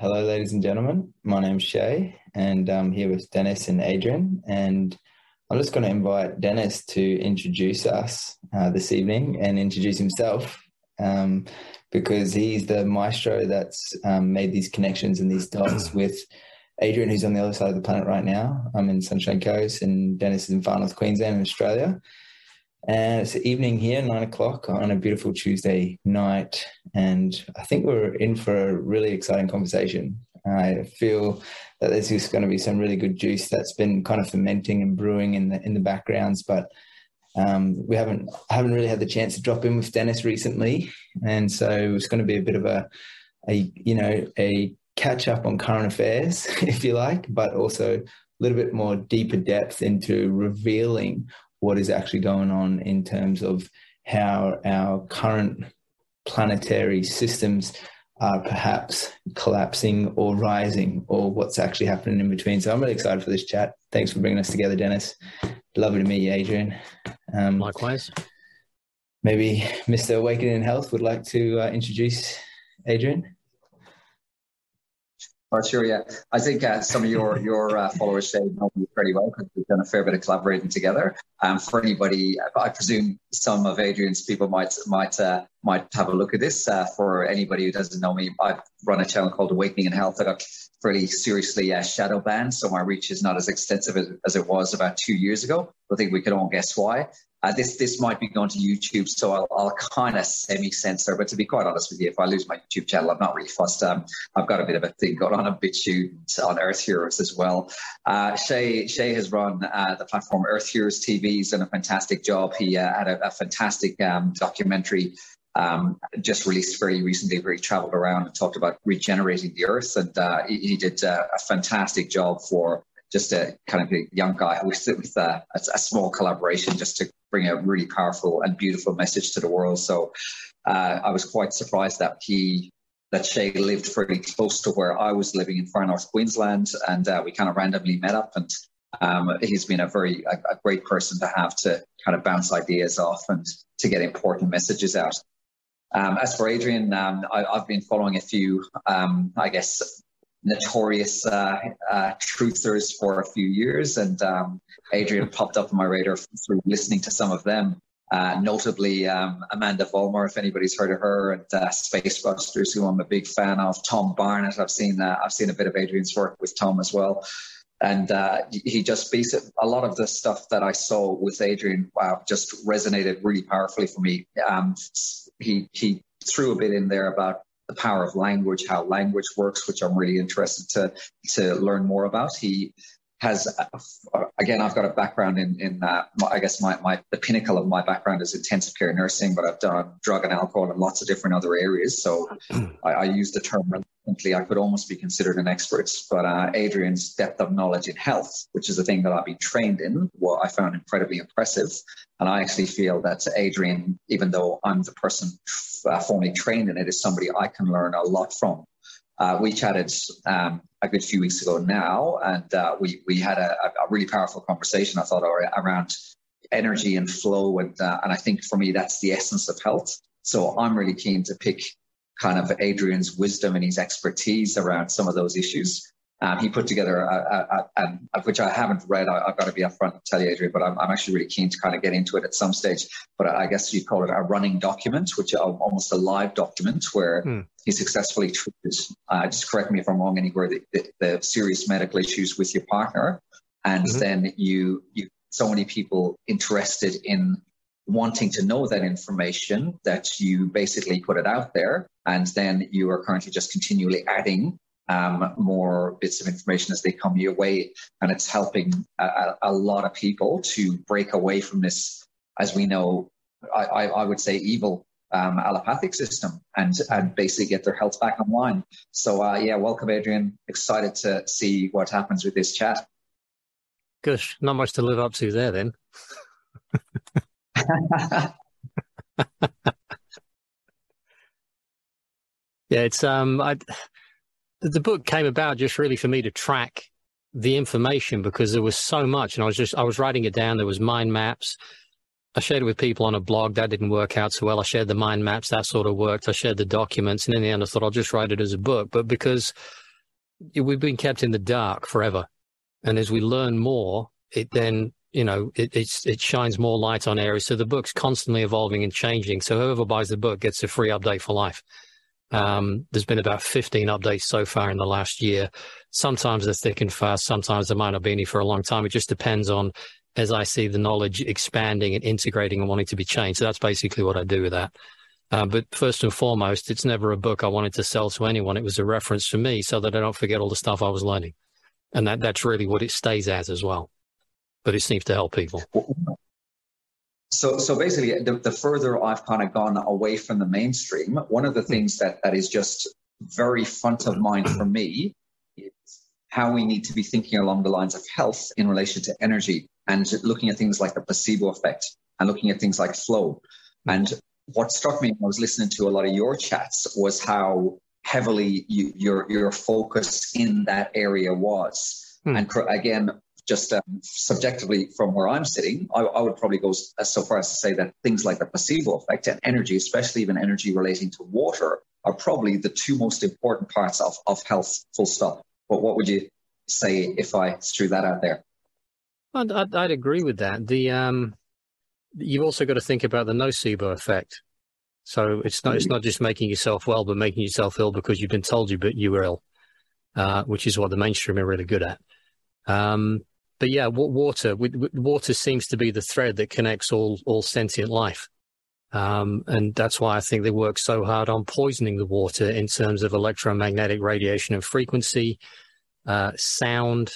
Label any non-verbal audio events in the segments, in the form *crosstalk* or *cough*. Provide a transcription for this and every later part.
Hello, ladies and gentlemen. My name's Shay, and I'm here with Dennis and Adrian. And I'm just going to invite Dennis to introduce us uh, this evening and introduce himself um, because he's the maestro that's um, made these connections and these dots *clears throat* with Adrian, who's on the other side of the planet right now. I'm in Sunshine Coast, and Dennis is in Far North Queensland in Australia. And it's evening here, nine o'clock on a beautiful Tuesday night. And I think we're in for a really exciting conversation. I feel that there's just going to be some really good juice that's been kind of fermenting and brewing in the in the backgrounds, but um, we haven't haven't really had the chance to drop in with Dennis recently, and so it's going to be a bit of a a you know a catch up on current affairs, *laughs* if you like, but also a little bit more deeper depth into revealing what is actually going on in terms of how our current planetary systems are perhaps collapsing or rising or what's actually happening in between. So I'm really excited for this chat. Thanks for bringing us together, Dennis. Lovely to meet you, Adrian. Um, Likewise. Maybe Mr. Awakening in Health would like to uh, introduce Adrian. Oh, sure, yeah. I think uh, some of your your uh, followers say know me pretty well because we've done a fair bit of collaborating together. Um, for anybody, I presume some of Adrian's people might might uh, might have a look at this. Uh, for anybody who doesn't know me, I run a channel called Awakening in Health. I got fairly seriously uh, shadow banned, so my reach is not as extensive as, as, it was about two years ago. I think we can all guess why. Uh, this this might be going to YouTube, so I'll, I'll kind of semi censor. But to be quite honest with you, if I lose my YouTube channel, I'm not really fussed. Um, I've got a bit of a thing going on a BitChute on Earth Heroes as well. Uh, Shay Shay has run uh, the platform Earth Heroes TV. He's done a fantastic job. He uh, had a, a fantastic um, documentary um, just released very recently where he traveled around and talked about regenerating the earth. And uh, he, he, did uh, a fantastic job for just a kind of a young guy who was with uh, a, a, small collaboration just to bring a really powerful and beautiful message to the world. So uh, I was quite surprised that he that Shay lived fairly close to where I was living in far north Queensland, and uh, we kind of randomly met up. And um, he's been a very a, a, great person to have to kind of bounce ideas off and to get important messages out. Um, as for Adrian, um, I, have been following a few, um, I guess, notorious uh, uh, truthers for a few years, and um, Adrian popped up on my radar through listening to some of them. Uh, notably, um, Amanda Vollmer, if anybody's heard of her, and uh, Spacebusters, who I'm a big fan of. Tom Barnett, I've seen uh, I've seen a bit of Adrian's work with Tom as well and uh, he just speaks a lot of the stuff that I saw with Adrian wow, just resonated really powerfully for me. Um, he he threw a bit in there about the power of language, how language works, which I'm really interested to to learn more about. He has again i've got a background in in uh, i guess my, my the pinnacle of my background is intensive care nursing but i've done drug and alcohol and lots of different other areas so *clears throat* I, I, use the term i could almost be considered an expert but uh, adrian's depth of knowledge in health which is a thing that i've been trained in what i found incredibly impressive and i actually feel that adrian even though i'm the person uh, formally trained in it is somebody i can learn a lot from uh, we chatted um, a good few weeks ago now, and uh, we we had a, a, really powerful conversation. I thought around energy and flow, and uh, and I think for me that's the essence of health. So I'm really keen to pick kind of Adrian's wisdom and his expertise around some of those issues um, he put together, a, a, a, a, which I haven't read. I, have got to be upfront and tell you, Adrian, but I'm, I'm, actually really keen to kind of get into it at some stage. But I guess you'd call it a running document, which is almost a live document where hmm. he successfully treated, uh, just correct me if I'm wrong, anywhere, the, the, the serious medical issues with your partner. And mm-hmm. then you, you, so many people interested in wanting to know that information that you basically put it out there. And then you are currently just continually adding um, more bits of information as they come your way. And it's helping a, a, lot of people to break away from this, as we know, I, I, I would say evil um, allopathic system and, and basically get their health back online. So, uh, yeah, welcome, Adrian. Excited to see what happens with this chat. Gosh, not much to live up to there then. *laughs* *laughs* yeah, it's um, I the book came about just really for me to track the information because there was so much and I was just I was writing it down. There was mind maps. I shared it with people on a blog. That didn't work out so well. I shared the mind maps. That sort of worked. I shared the documents. And in the end, I thought I'll just write it as a book. But because we've been kept in the dark forever. And as we learn more, it then, you know, it, it shines more light on areas. So the book's constantly evolving and changing. So whoever buys the book gets a free update for life. Um, there's been about 15 updates so far in the last year. Sometimes they're thick and fast. Sometimes there might not be any for a long time. It just depends on as I see the knowledge expanding and integrating and wanting to be changed. So that's basically what I do with that. Uh, but first and foremost, it's never a book I wanted to sell to anyone. It was a reference for me so that I don't forget all the stuff I was learning. And that, that's really what it stays as as well. But it seems to help people. So, so basically, the, the further I've kind of gone away from the mainstream, one of the things that, that is just very front of mind for me is how we need to be thinking along the lines of health in relation to energy and looking at things like the placebo effect and looking at things like flow. And what struck me when I was listening to a lot of your chats was how heavily you, your your focus in that area was. Hmm. And again, just um, subjectively from where I'm sitting, I, I, would probably go so far as to say that things like the placebo effect and energy, especially even energy relating to water, are probably the two most important parts of, of health, full stop. But what would you say if I threw that out there? I'd, I'd, I'd agree with that. The um, you've also got to think about the nocebo effect. So it's not it's not just making yourself well, but making yourself ill because you've been told you but you were ill, uh, which is what the mainstream are really good at. Um, but yeah, water water seems to be the thread that connects all all sentient life, um, and that's why I think they work so hard on poisoning the water in terms of electromagnetic radiation and frequency, uh, sound,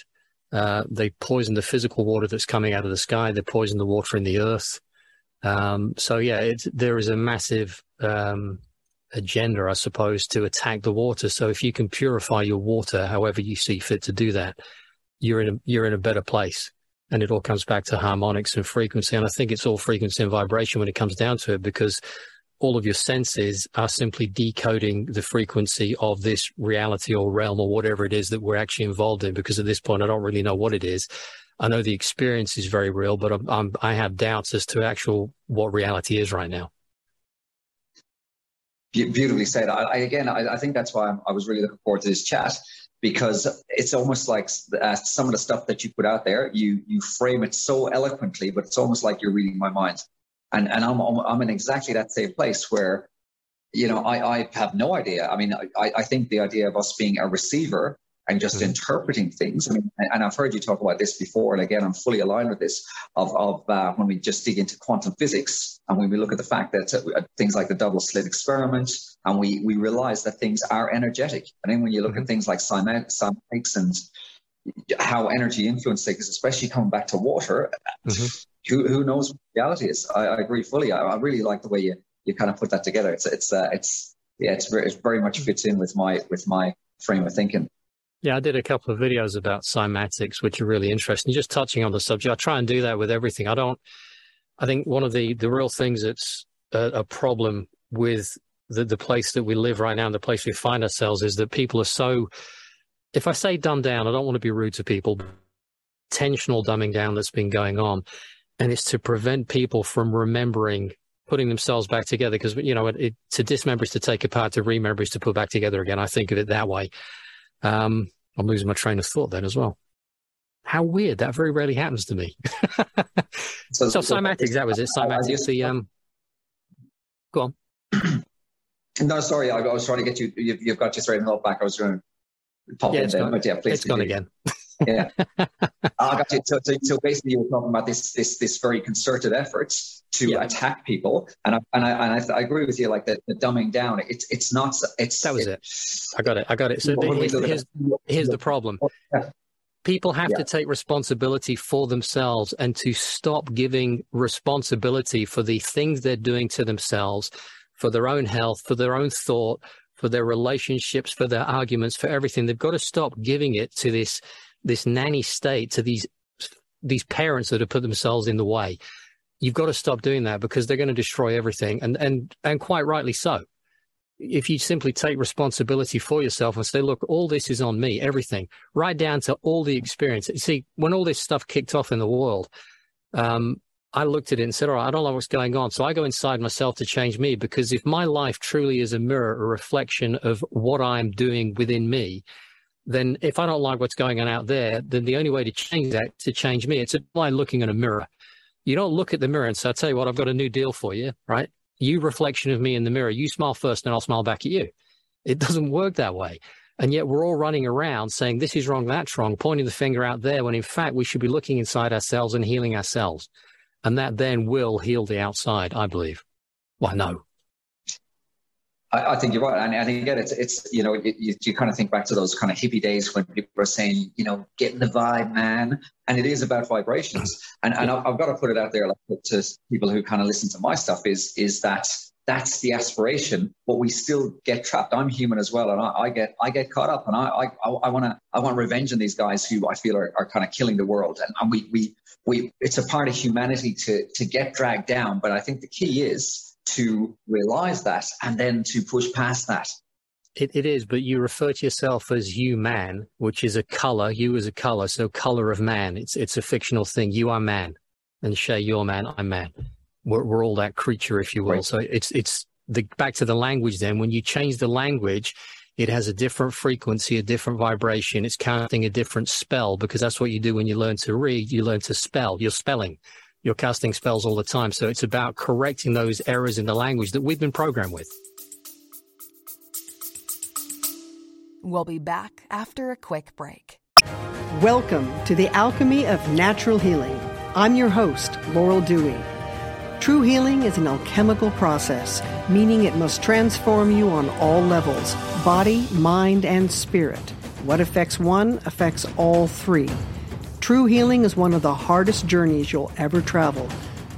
uh, they poison the physical water that's coming out of the sky. They poison the water in the earth. Um, so yeah, there is a massive um, agenda, I suppose, to attack the water. So if you can purify your water, however you see fit to do that, you're in a, you're in a better place. And it all comes back to harmonics and frequency. And I think it's all frequency and vibration when it comes down to it, because all of your senses are simply decoding the frequency of this reality or realm or whatever it is that we're actually involved in. Because at this point, I don't really know what it is. I know the experience is very real, but I'm, I'm, i have doubts as to actual what reality is right now. Beautifully said. I, I again, I, I, think that's why I'm, i was really looking forward to this chat because it's almost like uh, some of the stuff that you put out there, you you frame it so eloquently, but it's almost like you're reading my mind and and I'm I'm in exactly that same place where, you know, I I have no idea. I mean, I I think the idea of us being a receiver and just mm-hmm. interpreting things. I mean, and I've heard you talk about this before, and again, I'm fully aligned with this. Of of uh, when we just dig into quantum physics, and when we look at the fact that uh, things like the double slit experiment, and we we realize that things are energetic. And then when you look mm-hmm. at things like cymatics and how energy influences things, especially coming back to water, mm-hmm who, who knows what reality is? I, I agree fully. I, I, really like the way you, you kind of put that together. It's it's uh, it's yeah, it's very, it very much fits in with my with my frame of thinking. Yeah, I did a couple of videos about cymatics, which are really interesting. Just touching on the subject, I try and do that with everything. I don't. I think one of the the real things that's a, a problem with the the place that we live right now and the place we find ourselves is that people are so. If I say dumb down, I don't want to be rude to people. Intentional dumbing down that's been going on and it's to prevent people from remembering putting themselves back together because you know it, it, to dismember is to take apart to remember is to put back together again i think of it that way um, i'm losing my train of thought then as well. How weird. That very rarely happens to me. *laughs* So, so cymatics that was it. Cymatics the um go on. *clears throat* No sorry I, I, was trying to get you you've, you've got your straight note back. I was going to pop yeah, in there but yeah please it's gone again *laughs* yeah, *laughs* I got you. So, so, so, basically, you were talking about this this this very concerted effort to yeah. attack people, and I, and I and I, I, agree with you. Like the, the dumbing down, it's it's not. It's that was it. it. I got it. I got it. So the, here's here's the problem. Oh, people have yeah. to take responsibility for themselves and to stop giving responsibility for the things they're doing to themselves, for their own health, for their own thought, for their relationships, for their arguments, for everything. They've got to stop giving it to this this nanny state to these these parents that have put themselves in the way. You've got to stop doing that because they're going to destroy everything, and and and quite rightly so. If you simply take responsibility for yourself and say, "Look, all this is on me, everything, right down to all the experience." See, when all this stuff kicked off in the world, um, I looked at it and said, "All right, I don't know what's going on." So I go inside myself to change me because if my life truly is a mirror, a reflection of what I'm doing within me, then if I don't like what's going on out there, then the only way to change that to change me, it's like looking in a mirror. You don't look at the mirror and say, "I tell you what, I've got a new deal for you." Right? You reflection of me in the mirror. You smile first, and I'll smile back at you. It doesn't work that way. And yet we're all running around saying this is wrong, that's wrong, pointing the finger out there when in fact we should be looking inside ourselves and healing ourselves. And that then will heal the outside, I believe. Well, no. I, I think you're right. And I think, again, it's, it's you know, you, you kind of think back to those kind of hippie days when people were saying, you know, get in the vibe, man. And it is about vibrations. And, and I've, I've got to put it out there like, to people who kind of listen to my stuff is, is that that's the aspiration, but we still get trapped. I'm human as well, and I, I get I get caught up, and I I, I want to I want revenge on these guys who I feel are, are kind of killing the world, and, and we we we it's a part of humanity to to get dragged down. But I think the key is to realize that and then to push past that. It, it is, but you refer to yourself as you man, which is a color. You as a color, so color of man. It's it's a fictional thing. You are man, and Shay, you're man. I'm man we're, we're all that creature, if you will. Right. So it's it's the back to the language. Then when you change the language, it has a different frequency, a different vibration. It's casting a different spell because that's what you do when you learn to read. You learn to spell. You're spelling. You're casting spells all the time. So it's about correcting those errors in the language that we've been programmed with. We'll be back after a quick break. Welcome to the Alchemy of Natural Healing. I'm your host, Laurel Dewey. True healing is an alchemical process, meaning it must transform you on all levels body, mind, and spirit. What affects one affects all three. True healing is one of the hardest journeys you'll ever travel,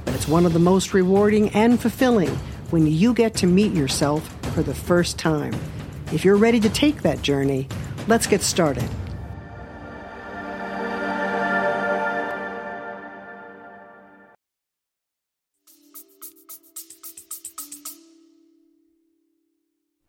but it's one of the most rewarding and fulfilling when you get to meet yourself for the first time. If you're ready to take that journey, let's get started.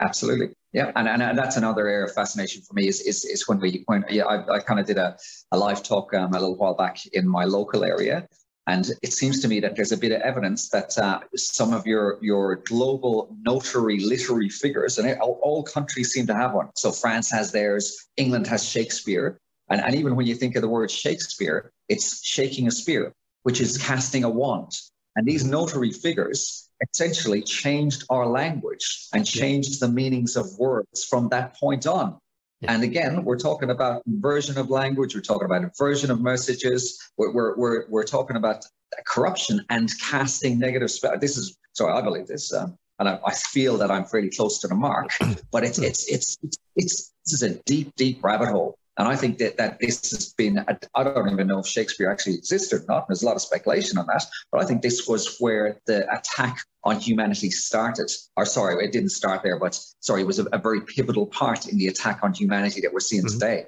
Absolutely. Yeah. And, and, and, that's another area of fascination for me is, is, is when we, when, yeah, I, I kind of did a, a live talk um, a little while back in my local area. And it seems to me that there's a bit of evidence that uh, some of your, your global notary literary figures, and all, all, countries seem to have one. So France has theirs, England has Shakespeare. And, and even when you think of the word Shakespeare, it's shaking a spear, which is casting a wand. And these notary figures essentially changed our language and changed the meanings of words from that point on. Yeah. And again, we're talking about inversion of language, we're talking about inversion of messages, we're, we're, we're, we're talking about corruption and casting negative spell. This is, sorry, I believe this, um, and I, I, feel that I'm fairly close to the mark, *clears throat* but it's, it's, it's, it's, it's, this is a deep, deep rabbit hole. And I think that, that this has been, I don't even know if Shakespeare actually existed or not. There's a lot of speculation on that. But I think this was where the attack on humanity started. Or sorry, it didn't start there, but sorry, it was a, a very pivotal part in the attack on humanity that we're seeing mm-hmm. today.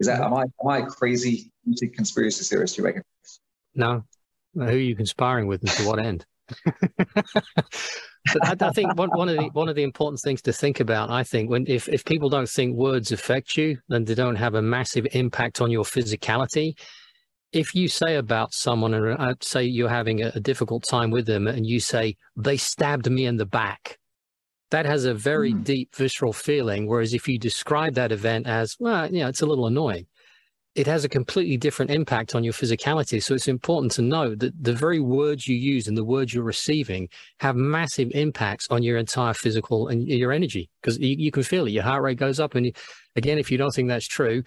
Is that, am I, am I crazy conspiracy theorist, you reckon? No. Who are you conspiring with and to what end? *laughs* but I, I, think one, one of the one of the important things to think about, I think, when if, if people don't think words affect you, then they don't have a massive impact on your physicality. If you say about someone, and I'd uh, say you're having a, a difficult time with them, and you say they stabbed me in the back, that has a very mm. deep visceral feeling. Whereas if you describe that event as, well, yeah, it's a little annoying, it has a completely different impact on your physicality. So it's important to know that the very words you use and the words you're receiving have massive impacts on your entire physical and your energy because you, you, can feel it. Your heart rate goes up. And you, again, if you don't think that's true,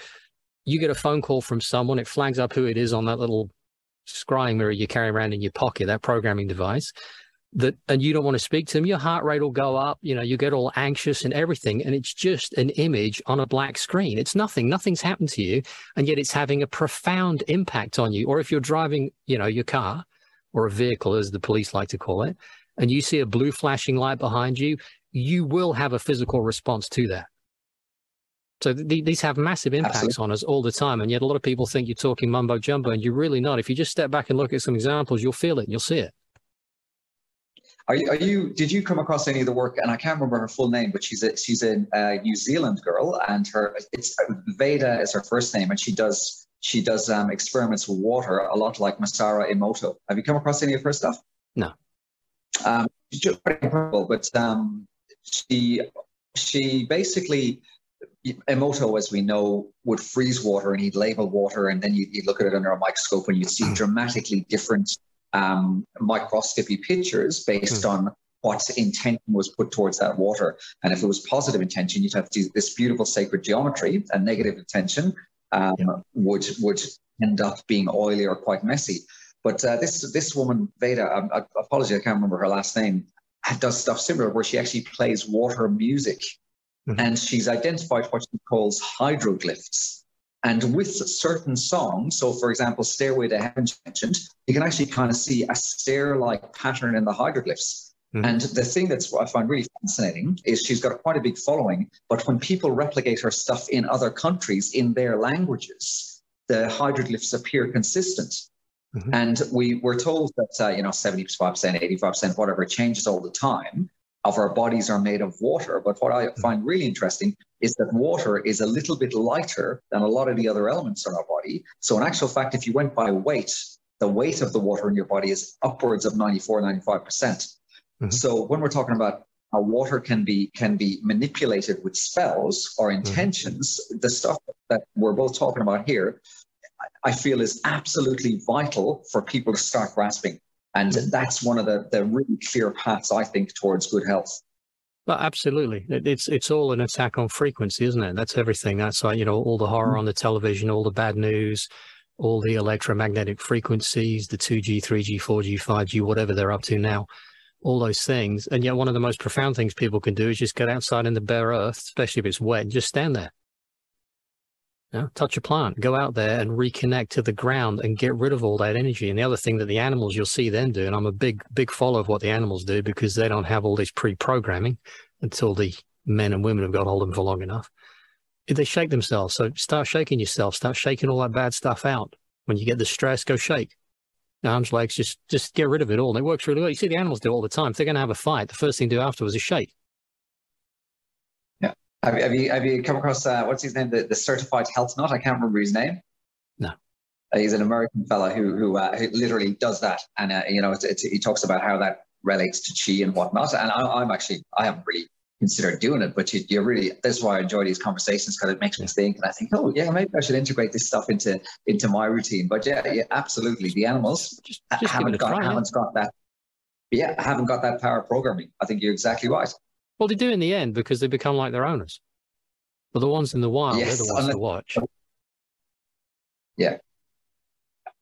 you get a phone call from someone, it flags up who it is on that little scrying mirror you carry around in your pocket, that programming device that and you don't want to speak to them, your heart rate will go up. You know, you get all anxious and everything. And it's just an image on a black screen. It's nothing. Nothing's happened to you. And yet it's having a profound impact on you. Or if you're driving, you know, your car or a vehicle, as the police like to call it, and you see a blue flashing light behind you, you will have a physical response to that. So th- these have massive impacts Absolutely. on us all the time. And yet a lot of people think you're talking mumbo jumbo and you're really not. If you just step back and look at some examples, you'll feel it and you'll see it. Are you, are you, Did you come across any of the work? And I can't remember her full name, but she's a she's a uh, New Zealand girl, and her it's Veda is her first name, and she does she does um, experiments with water a lot like Masaru Emoto. Have you come across any of her stuff? No. Um, she's just pretty incredible, but um, she she basically Emoto, as we know, would freeze water and he'd label water, and then you'd, you'd look at it under a microscope and you'd see hmm. dramatically different um, microscopy pictures based mm. on what intention was put towards that water. And if it was positive intention, you'd have this beautiful sacred geometry, and negative intention um, yeah. would would end up being oily or quite messy. But uh, this this woman Veda, I, um, I apologize, I can't remember her last name, does stuff similar where she actually plays water music, mm-hmm. and she's identified what she calls hydroglyphs. And with certain songs, so for example, Stairway to Heaven mentioned, you can actually kind of see a stair-like pattern in the hieroglyphs. Mm-hmm. And the thing that's what I find really fascinating is she's got quite a big following, but when people replicate her stuff in other countries in their languages, the hieroglyphs appear consistent. Mm-hmm. And we were told that, uh, you know, 75%, 85%, whatever, changes all the time of our bodies are made of water. But what I mm-hmm. find really interesting is that water is a little bit lighter than a lot of the other elements in our body. So, in actual fact, if you went by weight, the weight of the water in your body is upwards of 94, 95%. percent mm hmm So, when we're talking about how water can be can be manipulated with spells or mm-hmm. intentions, mm-hmm. the stuff that we're both talking about here I feel is absolutely vital for people to start grasping. And mm. that's one of the, the really clear paths, I think, towards good health. But absolutely, it's it's all an attack on frequency, isn't it? That's everything. That's like you know all the horror mm. on the television, all the bad news, all the electromagnetic frequencies, the two G, three G, four G, five G, whatever they're up to now, all those things. And yet, one of the most profound things people can do is just get outside in the bare earth, especially if it's wet, and just stand there know, touch a plant, go out there and reconnect to the ground and get rid of all that energy. And the other thing that the animals you'll see them do, and I'm a big, big follower of what the animals do because they don't have all this pre-programming until the men and women have got hold of them for long enough. They shake themselves. So start shaking yourself, start shaking all that bad stuff out. When you get the stress, go shake. Arms, legs, just just get rid of it all. And it works really well. You see the animals do all the time. If they're going to have a fight, the first thing to do afterwards is shake. Have, have you have you come across uh, what's his name? The, the certified health nut. I can't remember his name. No. Uh, he's an American fellow who who, uh, who literally does that, and uh, you know, it's, it's, he talks about how that relates to chi and whatnot. And I, am actually I haven't really considered doing it, but you, you really that's why I enjoy these conversations because it makes me think, and I think, oh yeah, maybe I should integrate this stuff into into my routine. But yeah, yeah absolutely, the animals just, just haven't got try, haven't got that. Yeah, haven't got that power programming. I think you're exactly right. Well, they do in the end because they become like their owners. But the ones in the wild, yes, they're the ones to watch. Yeah.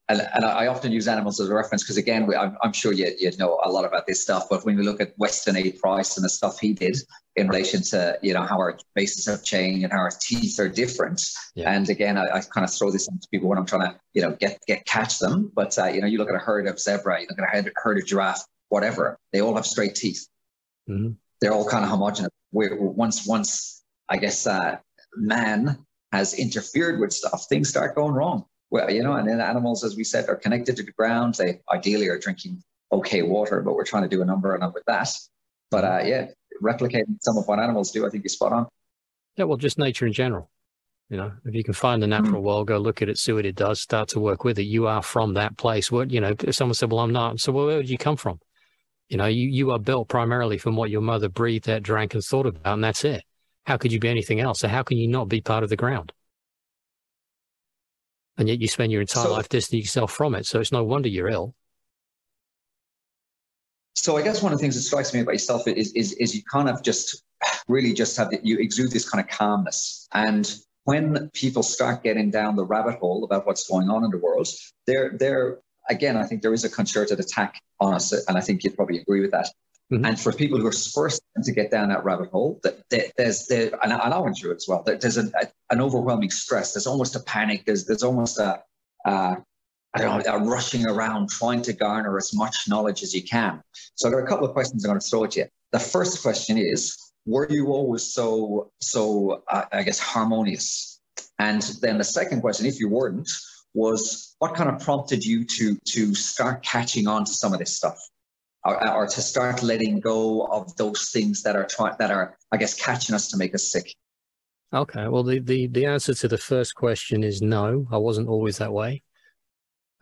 And, and I often use animals as a reference because, again, we, I'm, I'm, sure you, you know a lot about this stuff. But when we look at Weston A. Price and the stuff he did in relation to you know how our faces have changed and how our teeth are different, yeah. and again, I, I, kind of throw this into people when I'm trying to you know get get catch them. But uh, you know, you look at a herd of zebra, you look at a herd of giraffe, whatever, they all have straight teeth. Mm-hmm. They're all kind of homogenous. We're, once once I guess uh, man has interfered with stuff, things start going wrong. Well, you know, and then animals, as we said, are connected to the ground. They ideally are drinking okay water, but we're trying to do a number on with that. But uh, yeah, replicating some of what animals do, I think is spot on. Yeah, well, just nature in general. You know, if you can find the natural mm. world, go look at it, see what it does, start to work with it. You are from that place. What you know, if someone said, "Well, I'm not," so well, where did you come from? You know, you you are built primarily from what your mother breathed, ate, drank, and thought about, and that's it. How could you be anything else? So how can you not be part of the ground? And yet you spend your entire so, life distancing yourself from it. So it's no wonder you're ill. So I guess one of the things that strikes me about yourself is is, is you kind of just really just have you exude this kind of calmness. And when people start getting down the rabbit hole about what's going on in the world, they're they're again, I think there is a concerted attack on us, and I think you'd probably agree with that. Mm-hmm. And for people who are first to get down that rabbit hole, that there's there, and I went through it as well. There's an, an overwhelming stress. There's almost a panic. There's there's almost a uh, I don't know, a rushing around trying to garner as much knowledge as you can. So I got a couple of questions I'm going to throw at you. The first question is: Were you always so so uh, I guess harmonious? And then the second question, if you weren't, was what kind of prompted you to to start catching on to some of this stuff? or, or to start letting go of those things that are trying that are I guess catching us to make us sick. Okay, well the, the the answer to the first question is no. I wasn't always that way.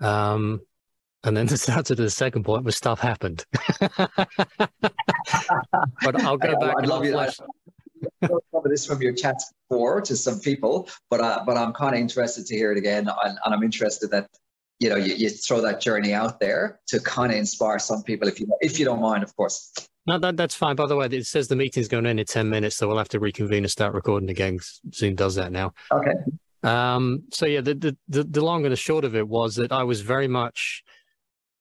Um, and then *laughs* the answer to the second point was stuff happened. *laughs* but I'll go *laughs* back. I'd love you. Flash, *laughs* some of this from your chats before to some people, but uh, but I'm kind of interested to hear it again, and, and I'm interested that you know you, you throw that journey out there to kind of inspire some people, if you if you don't mind, of course. No, that, that's fine. By the way, it says the meeting's going to end in 10 minutes, so we'll have to reconvene and start recording again. Zoom does that now. Okay. Um, so, yeah, the, the, the, the long and the short of it was that I was very much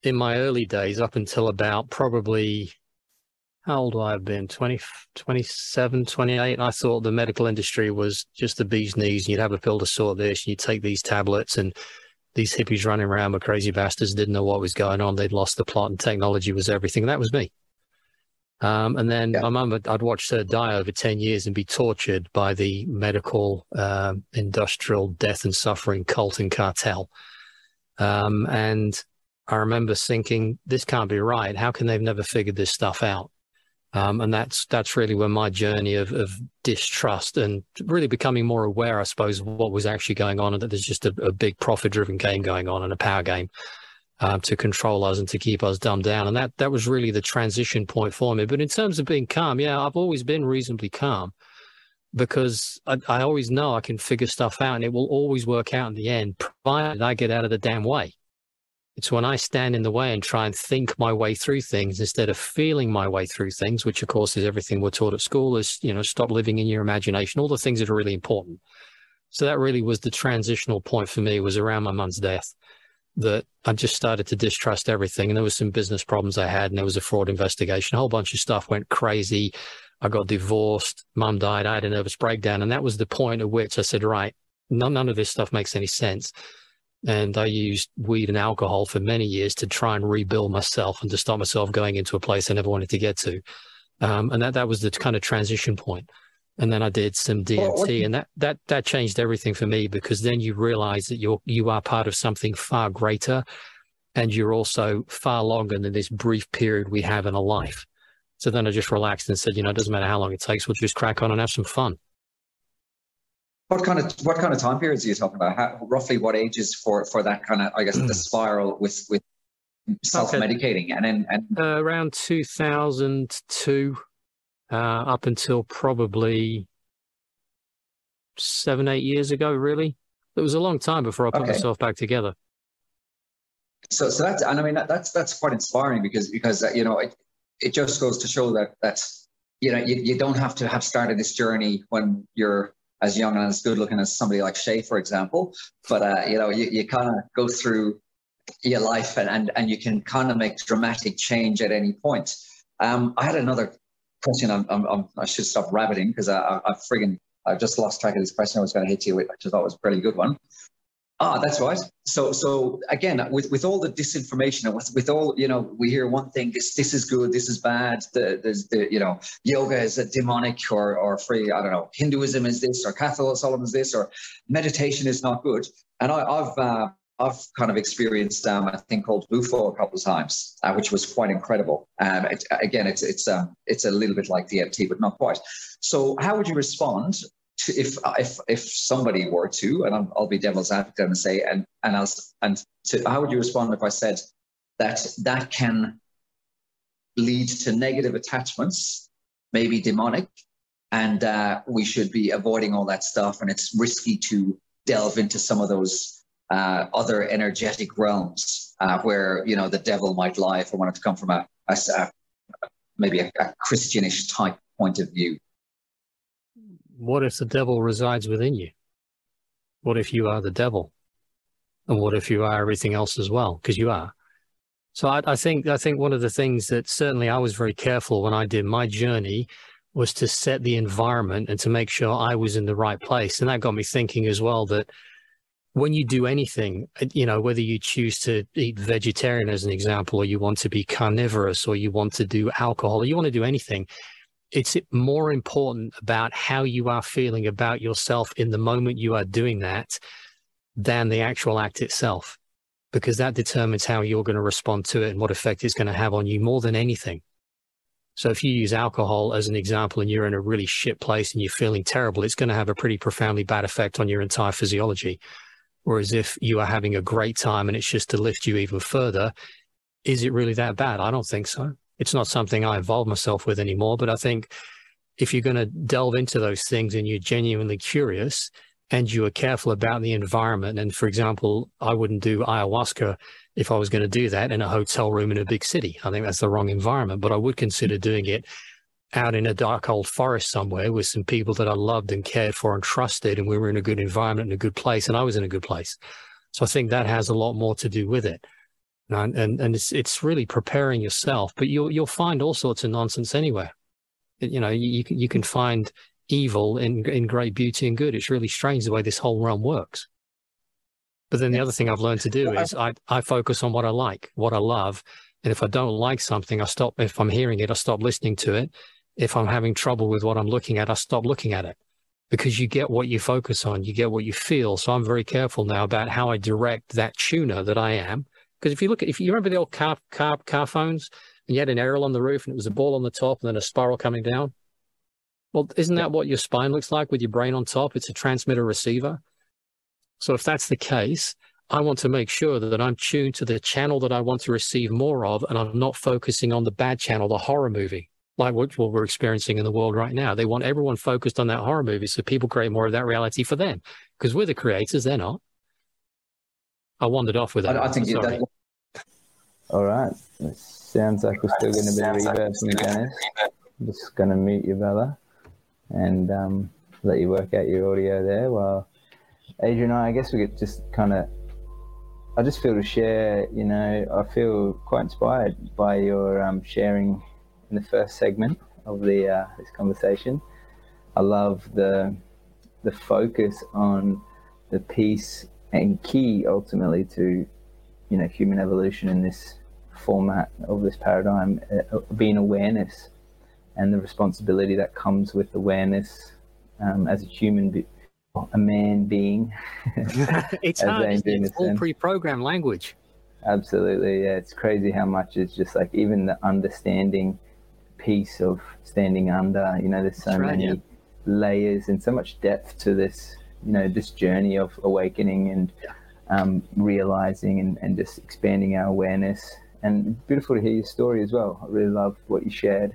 in my early days, up until about probably, how old do I have been? 20, 27, 28. I thought the medical industry was just the bee's knees. And you'd have a pill to sort this, and you'd take these tablets, and these hippies running around with crazy bastards didn't know what was going on. They'd lost the plot, and technology was everything. And that was me. Um, and then yeah. my mum, I'd watched her die over 10 years and be tortured by the medical, uh, industrial death and suffering cult and cartel. Um, and I remember thinking, this can't be right. How can they've never figured this stuff out? Um, and that's that's really where my journey of, of distrust and really becoming more aware, I suppose, of what was actually going on, and that there's just a, a big profit-driven game going on and a power game um, to control us and to keep us dumbed down. And that that was really the transition point for me. But in terms of being calm, yeah, I've always been reasonably calm because I, I always know I can figure stuff out and it will always work out in the end, provided I get out of the damn way. It's when I stand in the way and try and think my way through things instead of feeling my way through things, which of course is everything we're taught at school is, you know, stop living in your imagination, all the things that are really important. So that really was the transitional point for me was around my mum's death that I just started to distrust everything. And there was some business problems I had, and there was a fraud investigation. A whole bunch of stuff went crazy. I got divorced. Mum died. I had a nervous breakdown. And that was the point at which I said, right, none, none of this stuff makes any sense. And I used weed and alcohol for many years to try and rebuild myself and to stop myself going into a place I never wanted to get to. Um, and that, that was the kind of transition point. and then I did some DMT, and that that that changed everything for me because then you realize that you're you are part of something far greater, and you're also far longer than this brief period we have in a life. So then I just relaxed and said, you know, it doesn't matter how long it takes, we'll just crack on and have some fun. What kind of what kind of time periods are you talking about? How, roughly what ages for for that kind of I guess the spiral with with self medicating and then and uh, around two thousand two uh, up until probably seven, eight years ago, really. It was a long time before I put okay. myself back together. So, so that's, and I mean, that, that's, that's quite inspiring because, because, uh, you know, it, it just goes to show that, that's, you know, you, you don't have to have started this journey when you're as young and as good looking as somebody like Shay, for example. But, uh, you know, you, you kind of go through your life and, and, and you can kind of make dramatic change at any point. Um, I had another question. I'm, I'm, i should stop rabbiting because I, I, I friggin' I've just lost track of this question I was going to hit you with, which I thought was a pretty good one. Ah, that's right. So, so again, with, with all the disinformation, with, with all you know, we hear one thing: this this is good, this is bad. The, there's the you know, yoga is a demonic or or free. I don't know. Hinduism is this, or Catholicism is this, or meditation is not good. And I, have uh, I've kind of experienced um, a thing called Bufo a couple of times, uh, which was quite incredible. Um, it, again, it's it's um, it's a little bit like DMT, but not quite. So, how would you respond to if if if somebody were to, and I'll, I'll be devil's advocate and say, and and I'll, and to, how would you respond if I said that that can lead to negative attachments, maybe demonic, and uh, we should be avoiding all that stuff, and it's risky to delve into some of those uh, other energetic realms uh, where you know the devil might lie if I wanted to come from a, a, a maybe a, a, Christianish type point of view. What if the devil resides within you? What if you are the devil? And what if you are everything else as well? Because you are. So I, I think I think one of the things that certainly I was very careful when I did my journey was to set the environment and to make sure I was in the right place. And that got me thinking as well that when you do anything, uh, you know, whether you choose to eat vegetarian as an example, or you want to be carnivorous, or you want to do alcohol, or you want to do anything, it's more important about how you are feeling about yourself in the moment you are doing that than the actual act itself, because that determines how you're going to respond to it and what effect it's going to have on you more than anything. So if you use alcohol as an example and you're in a really shit place and you're feeling terrible, it's going to have a pretty profoundly bad effect on your entire physiology. Whereas if you are having a great time and it's just to lift you even further, is it really that bad? I don't think so. It's not something I involve myself with anymore, but I think if you're going to delve into those things and you're genuinely curious and you are careful about the environment. And for example, I wouldn't do ayahuasca if I was going to do that in a hotel room in a big city. I think that's the wrong environment, but I would consider doing it out in a dark old forest somewhere with some people that I loved and cared for and trusted. And we were in a good environment and a good place. And I was in a good place. So I think that has a lot more to do with it. And, and, and it's, it's really preparing yourself, but you'll, you'll find all sorts of nonsense anywhere. You know, you, you can find evil in, in great beauty and good. It's really strange the way this whole realm works. But then the other thing I've learned to do is I, I focus on what I like, what I love. And if I don't like something, I stop. If I'm hearing it, I stop listening to it. If I'm having trouble with what I'm looking at, I stop looking at it because you get what you focus on, you get what you feel. So I'm very careful now about how I direct that tuner that I am. Because if you look at, if you remember the old car, car, car phones and you had an aerial on the roof and it was a ball on the top and then a spiral coming down. Well, isn't that what your spine looks like with your brain on top? It's a transmitter receiver. So if that's the case, I want to make sure that I'm tuned to the channel that I want to receive more of, and I'm not focusing on the bad channel, the horror movie, like what, what we're experiencing in the world right now. They want everyone focused on that horror movie so people create more of that reality for them because we're the creators, they're not. I wandered off with that. I, I think Sorry. That... *laughs* All right. It sounds like we're still going to be reversing, Dennis. I'm just going to mute you, brother, and um, let you work out your audio there while Adrian, and I I guess we could just kind of. I just feel to share. You know, I feel quite inspired by your um, sharing in the first segment of the uh, this conversation. I love the the focus on the peace and key ultimately to you know human evolution in this format of this paradigm uh, being awareness and the responsibility that comes with awareness um, as a human be- a man being. *laughs* *laughs* it's hard. It's all pre-programmed language. Absolutely, yeah. It's crazy how much it's just like even the understanding piece of standing under. You know, there's so right, many yeah. layers and so much depth to this. You know, this journey of awakening and um, realizing and, and just expanding our awareness. And beautiful to hear your story as well. I really love what you shared.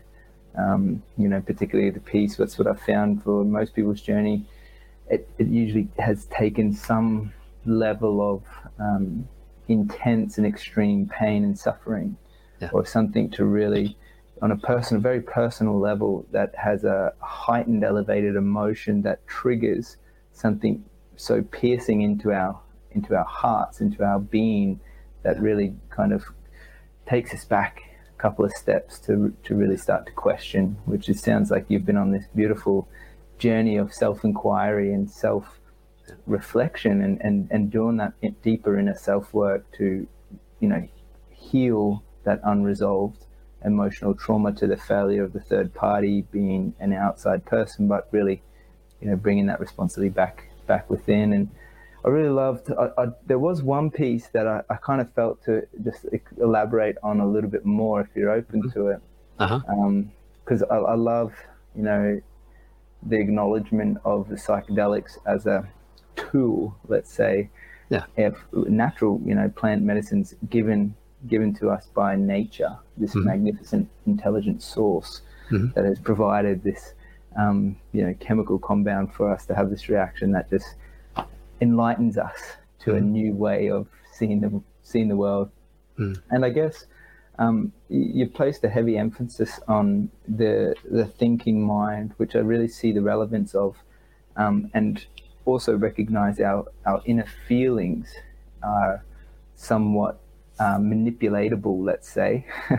Um, you know, particularly the piece. That's what I found for most people's journey it, it usually has taken some level of um, intense and extreme pain and suffering, yeah. or something to really, on a personal, very personal level, that has a heightened, elevated emotion that triggers something so piercing into our into our hearts, into our being, that really kind of takes us back a couple of steps to to really start to question. Which it sounds like you've been on this beautiful journey of self inquiry and self reflection and, and, and doing that deeper inner self work to, you know, heal that unresolved emotional trauma to the failure of the third party being an outside person, but really, you know, bringing that responsibility back back within. And I really loved. I, I, there was one piece that I, I, kind of felt to just elaborate on a little bit more, if you're open mm-hmm. to it. Because uh-huh. um, I, I love, you know, the acknowledgement of the psychedelics as a tool, let's say, yeah. if natural, you know, plant medicines given given to us by nature, this mm-hmm. magnificent intelligent source mm-hmm. that has provided this, um, you know, chemical compound for us to have this reaction that just enlightens us to mm-hmm. a new way of seeing the seeing the world. Mm. And I guess um, you placed a heavy emphasis on the the thinking mind, which I really see the relevance of, um, and also recognize our our inner feelings are somewhat uh, manipulatable. Let's say, *laughs*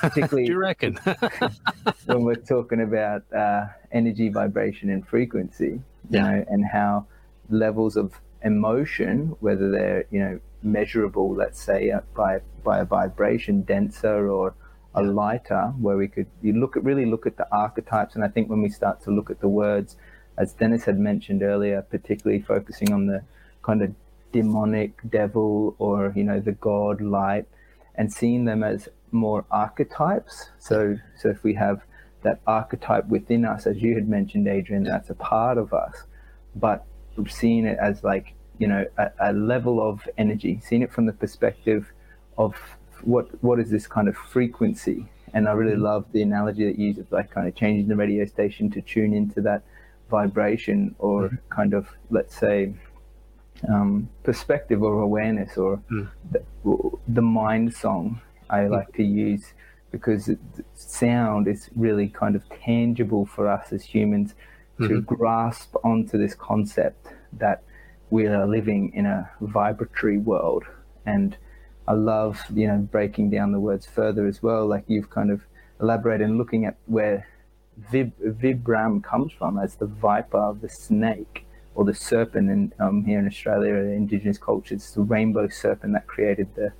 particularly *laughs* you reckon *laughs* when we're talking about uh, energy, vibration, and frequency, you yeah. know, and how levels of emotion, whether they're you know measurable, let's say, uh, by by a vibration, denser or a lighter, where we could you look at really look at the archetypes. And I think when we start to look at the words, as Dennis had mentioned earlier, particularly focusing on the kind of demonic devil or you know the god light, and seeing them as more archetypes. So so if we have that archetype within us, as you had mentioned, Adrian, that's a part of us, but seeing it as like you know a, a, level of energy seeing it from the perspective of what what is this kind of frequency and I really love the analogy that you use of like kind of changing the radio station to tune into that vibration or mm. kind of let's say um, perspective or awareness or mm. the, the, mind song I like to use because sound is really kind of tangible for us as humans mm-hmm. to grasp onto this concept that we are living in a vibratory world and I love you know breaking down the words further as well like you've kind of elaborated and looking at where Vib, Vibram comes from as the viper, of the snake, or the serpent. And um, here in Australia, the indigenous culture, it's the rainbow serpent that created the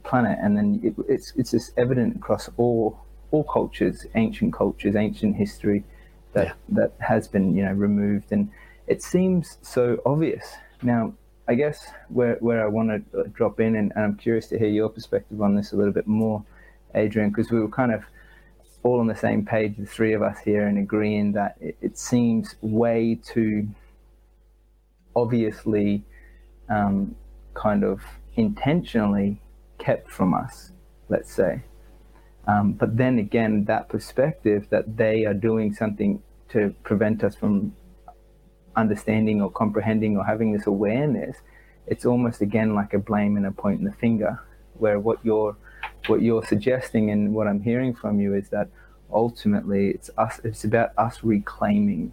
planet. And then it, it's it's just evident across all all cultures, ancient cultures, ancient history, that yeah. that has been you know removed. And it seems so obvious now. I guess where where I want to drop in, and, and I'm curious to hear your perspective on this a little bit more, Adrian, because we were kind of all on the same page, the three of us here, and agreeing that it, it seems way too obviously um, kind of intentionally kept from us, let's say. Um, but then again, that perspective that they are doing something to prevent us from understanding or comprehending or having this awareness, it's almost again like a blame and a point in the finger, where what you're what you're suggesting and what I'm hearing from you is that ultimately it's us it's about us reclaiming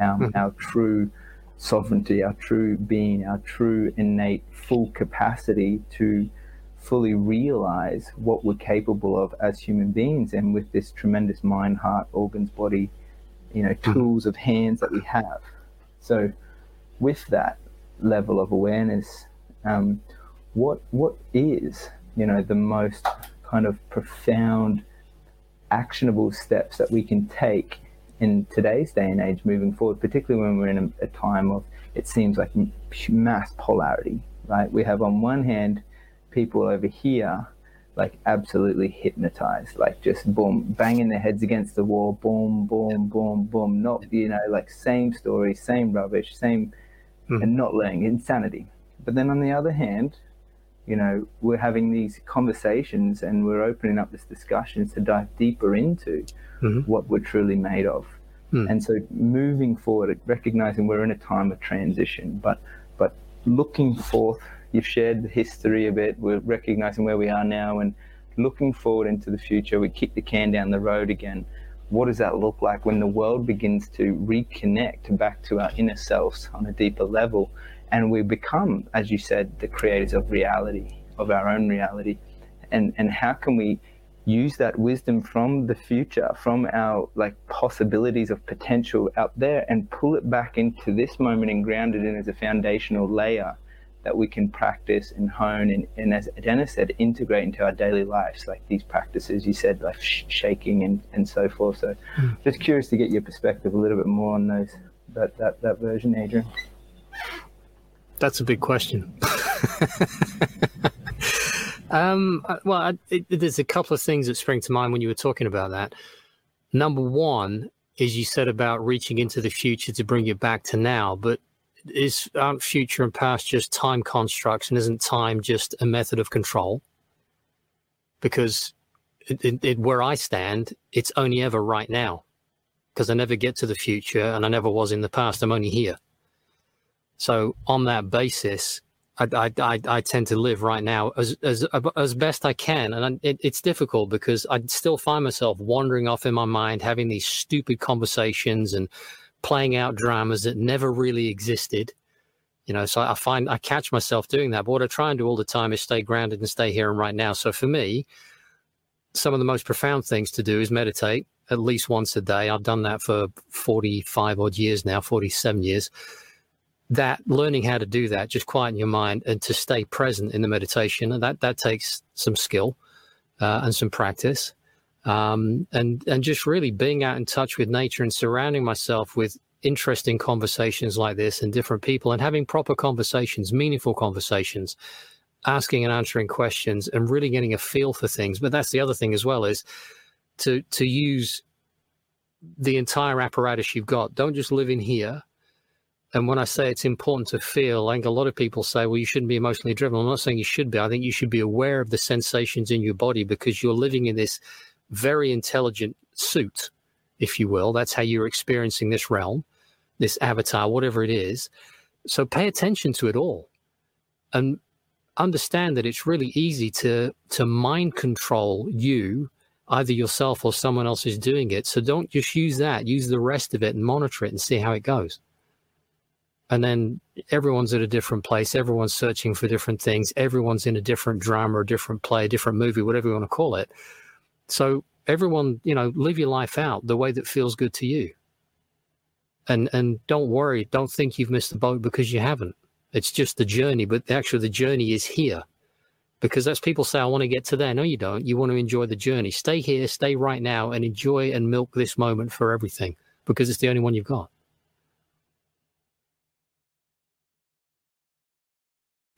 our, mm-hmm. our true sovereignty our true being our true innate full capacity to fully realize what we're capable of as human beings and with this tremendous mind heart organs body you know mm-hmm. tools of hands that we have so with that level of awareness um, what what is you know the most kind of profound actionable steps that we can take in today's day and age moving forward, particularly when we're in a, a time of it seems like mass polarity, right? We have on one hand people over here like absolutely hypnotized, like just boom, banging their heads against the wall, boom, boom, boom, boom, not, you know, like same story, same rubbish, same, mm. and not learning, insanity. But then on the other hand, you know, we're having these conversations and we're opening up this discussion to dive deeper into mm-hmm. what we're truly made of. Mm. And so moving forward, recognizing we're in a time of transition, but but looking forth, you've shared the history a bit, we're recognizing where we are now and looking forward into the future, we kick the can down the road again. What does that look like when the world begins to reconnect back to our inner selves on a deeper level? and we become, as you said, the creators of reality, of our own reality. And and how can we use that wisdom from the future, from our like possibilities of potential out there, and pull it back into this moment and ground it in as a foundational layer that we can practice and hone and, and as Dennis said, integrate into our daily lives, like these practices you said, like sh- shaking and, and so forth. So mm. just curious to get your perspective a little bit more on those that, that, that version, Adrian. That's a big question. *laughs* um, well, I, it, there's a couple of things that spring to mind when you were talking about that. Number one is you said about reaching into the future to bring it back to now, but is aren't future and past just time constructs, and isn't time just a method of control? Because it, it, where I stand, it's only ever right now, because I never get to the future, and I never was in the past. I'm only here. So on that basis, I, I, I, I, tend to live right now as as as best I can, and it, it's difficult because I still find myself wandering off in my mind, having these stupid conversations and playing out dramas that never really existed. You know, so I find I catch myself doing that. But what I try and do all the time is stay grounded and stay here and right now. So for me, some of the most profound things to do is meditate at least once a day. I've done that for forty five odd years now, forty seven years that learning how to do that, just quieten your mind and to stay present in the meditation, and that that takes some skill uh, and some practice, um, and and just really being out in touch with nature and surrounding myself with interesting conversations like this and different people and having proper conversations, meaningful conversations, asking and answering questions, and really getting a feel for things. But that's the other thing as well is to to use the entire apparatus you've got. Don't just live in here and when I say it's important to feel, I think a lot of people say, well, you shouldn't be emotionally driven. I'm not saying you should be. I think you should be aware of the sensations in your body because you're living in this very intelligent suit, if you will. That's how you're experiencing this realm, this avatar, whatever it is. So pay attention to it all and understand that it's really easy to to mind control you either yourself or someone else is doing it. So don't just use that. Use the rest of it and monitor it and see how it goes. And then everyone's at a different place. Everyone's searching for different things. Everyone's in a different drama a different play a different movie whatever you want to call it so everyone you know live your life out the way that feels good to you and and don't worry don't think you've missed the boat because you haven't it's just the journey, but actually the journey is here. Because as people say, I want to get to there. No, you don't. You want to enjoy the journey. Stay here, stay right now, and enjoy and milk this moment for everything because it's the only one you've got.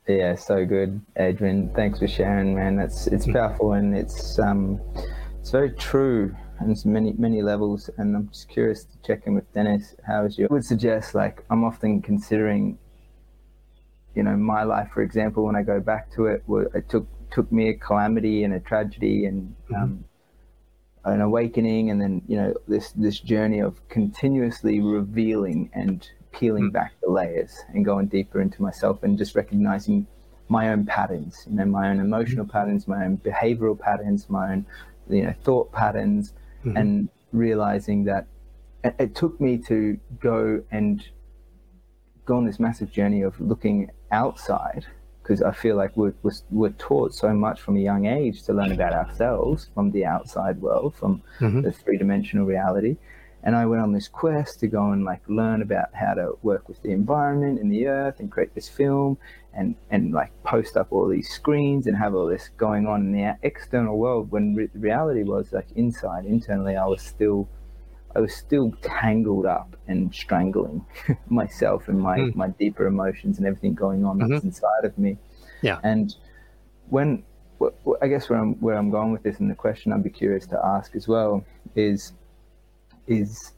Yeah, so good, Adrian. Thanks for sharing, man. That's it's hmm. powerful and it's um it's very true on many many levels. And I'm just curious to check in with Dennis. How is you? I would suggest like I'm often considering you know, my life, for example, when I go back to it, it took took me a calamity and a tragedy and mm-hmm. um, an awakening, and then you know this this journey of continuously revealing and peeling mm-hmm. back the layers and going deeper into myself and just recognizing my own patterns, you know, my own emotional mm-hmm. patterns, my own behavioral patterns, my own you know thought patterns, mm-hmm. and realizing that it, it took me to go and go on this massive journey of looking outside because I feel like we're, we're, we're, taught so much from a young age to learn about ourselves from the outside world, from mm-hmm. the three dimensional reality. And I went on this quest to go and like learn about how to work with the environment and the earth and create this film and, and like post up all these screens and have all this going on in the external world when re- reality was like inside, internally, I was still I was still tangled up and strangling *laughs* myself and my, mm. my deeper emotions and everything going on mm-hmm. that's inside of me. Yeah. And when I guess where I'm where I'm going with this and the question I'd be curious to ask as well is is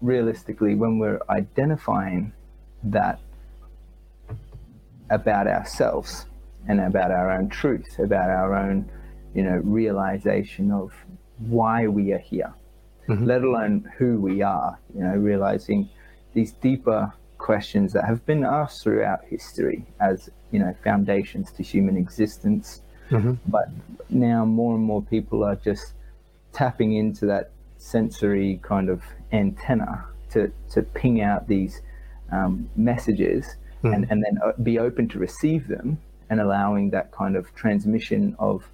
realistically when we're identifying that about ourselves and about our own truth, about our own, you know, realization of why we are here mm-hmm. let alone who we are, you know, realizing these deeper questions that have been asked throughout history as, you know, foundations to human existence. Mm-hmm. But now more and more people are just tapping into that sensory kind of antenna to, to ping out these um, messages mm-hmm. and, and then uh, be open to receive them and allowing that kind of transmission of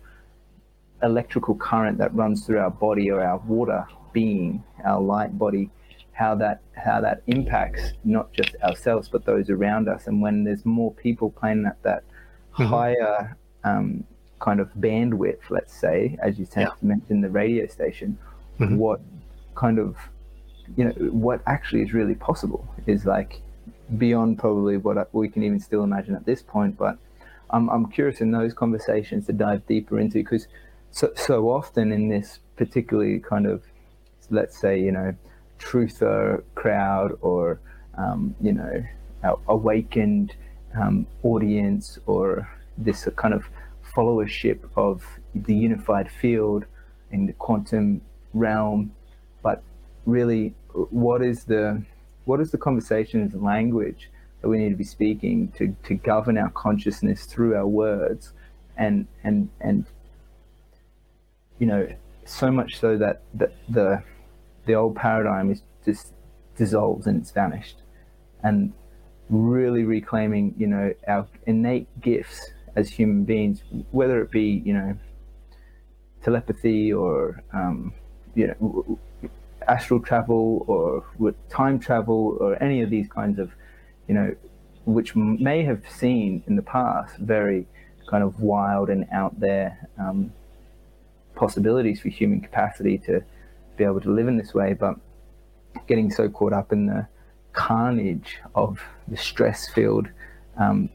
electrical current that runs through our body or our water being, our light body, how that how that impacts not just ourselves but those around us. And when there's more people playing at that mm-hmm. higher um, kind of bandwidth, let's say, as you yeah. mentioned, the radio station, mm-hmm. what kind of you know what actually is really possible is like beyond probably what we can even still imagine at this point. But I'm I'm curious in those conversations to dive deeper into because so so often in this particularly kind of let's say, you know, truther crowd or, um, you know, awakened um, audience or this kind of followership of the unified field in the quantum realm. But really, what is the what is the conversations language that we need to be speaking to, to govern our consciousness through our words and and and you know so much so that the, the the old paradigm is just dissolves and it's vanished. And really reclaiming, you know, our innate gifts as human beings, whether it be, you know, telepathy or, um, you know, astral travel or time travel or any of these kinds of, you know, which may have seen in the past very kind of wild and out there um, possibilities for human capacity to be able to live in this way, but getting so caught up in the carnage of the stress filled, um,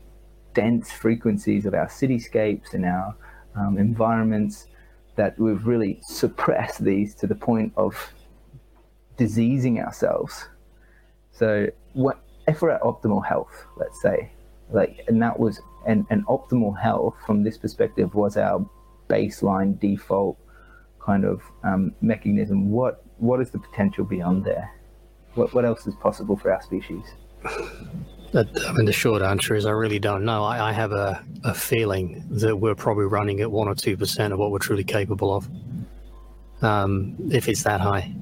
dense frequencies of our cityscapes and our um, environments that we've really suppressed these to the point of diseasing ourselves. So, what if we're at optimal health, let's say, like, and that was an, an optimal health from this perspective was our baseline default kind of um, mechanism, what what is the potential beyond there? What what else is possible for our species? I mean, the short answer is I really don't know. I, I have a, a feeling that we're probably running at one or two percent of what we're truly capable of. Um, if it's that high,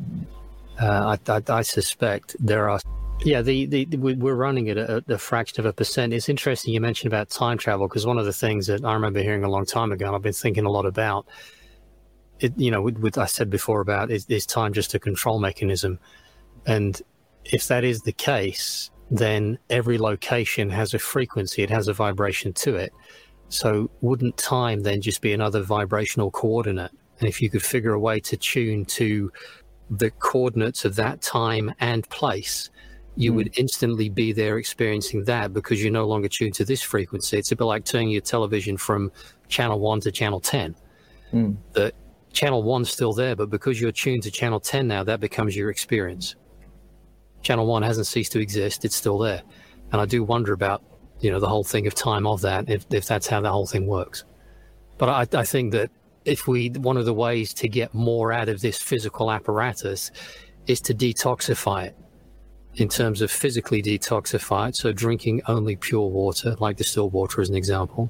uh, I, I, I, suspect there are. Yeah, the, the, the we're running at a, a, fraction of a percent. It's interesting you mentioned about time travel because one of the things that I remember hearing a long time ago, and I've been thinking a lot about, it, you know, with, with I said before about is, is time just a control mechanism, and if that is the case, then every location has a frequency, it has a vibration to it. So wouldn't time then just be another vibrational coordinate? And if you could figure a way to tune to the coordinates of that time and place, you mm. would instantly be there experiencing that because you're no longer tuned to this frequency. It's a bit like turning your television from channel one to channel 10. Mm. The channel one's still there, but because you're tuned to channel 10 now, that becomes your experience. Channel One hasn't ceased to exist; it's still there, and I do wonder about you know the whole thing of time of that if if that's how the whole thing works. But I, I think that if we one of the ways to get more out of this physical apparatus is to detoxify it in terms of physically detoxify it. So drinking only pure water, like distilled water as an example,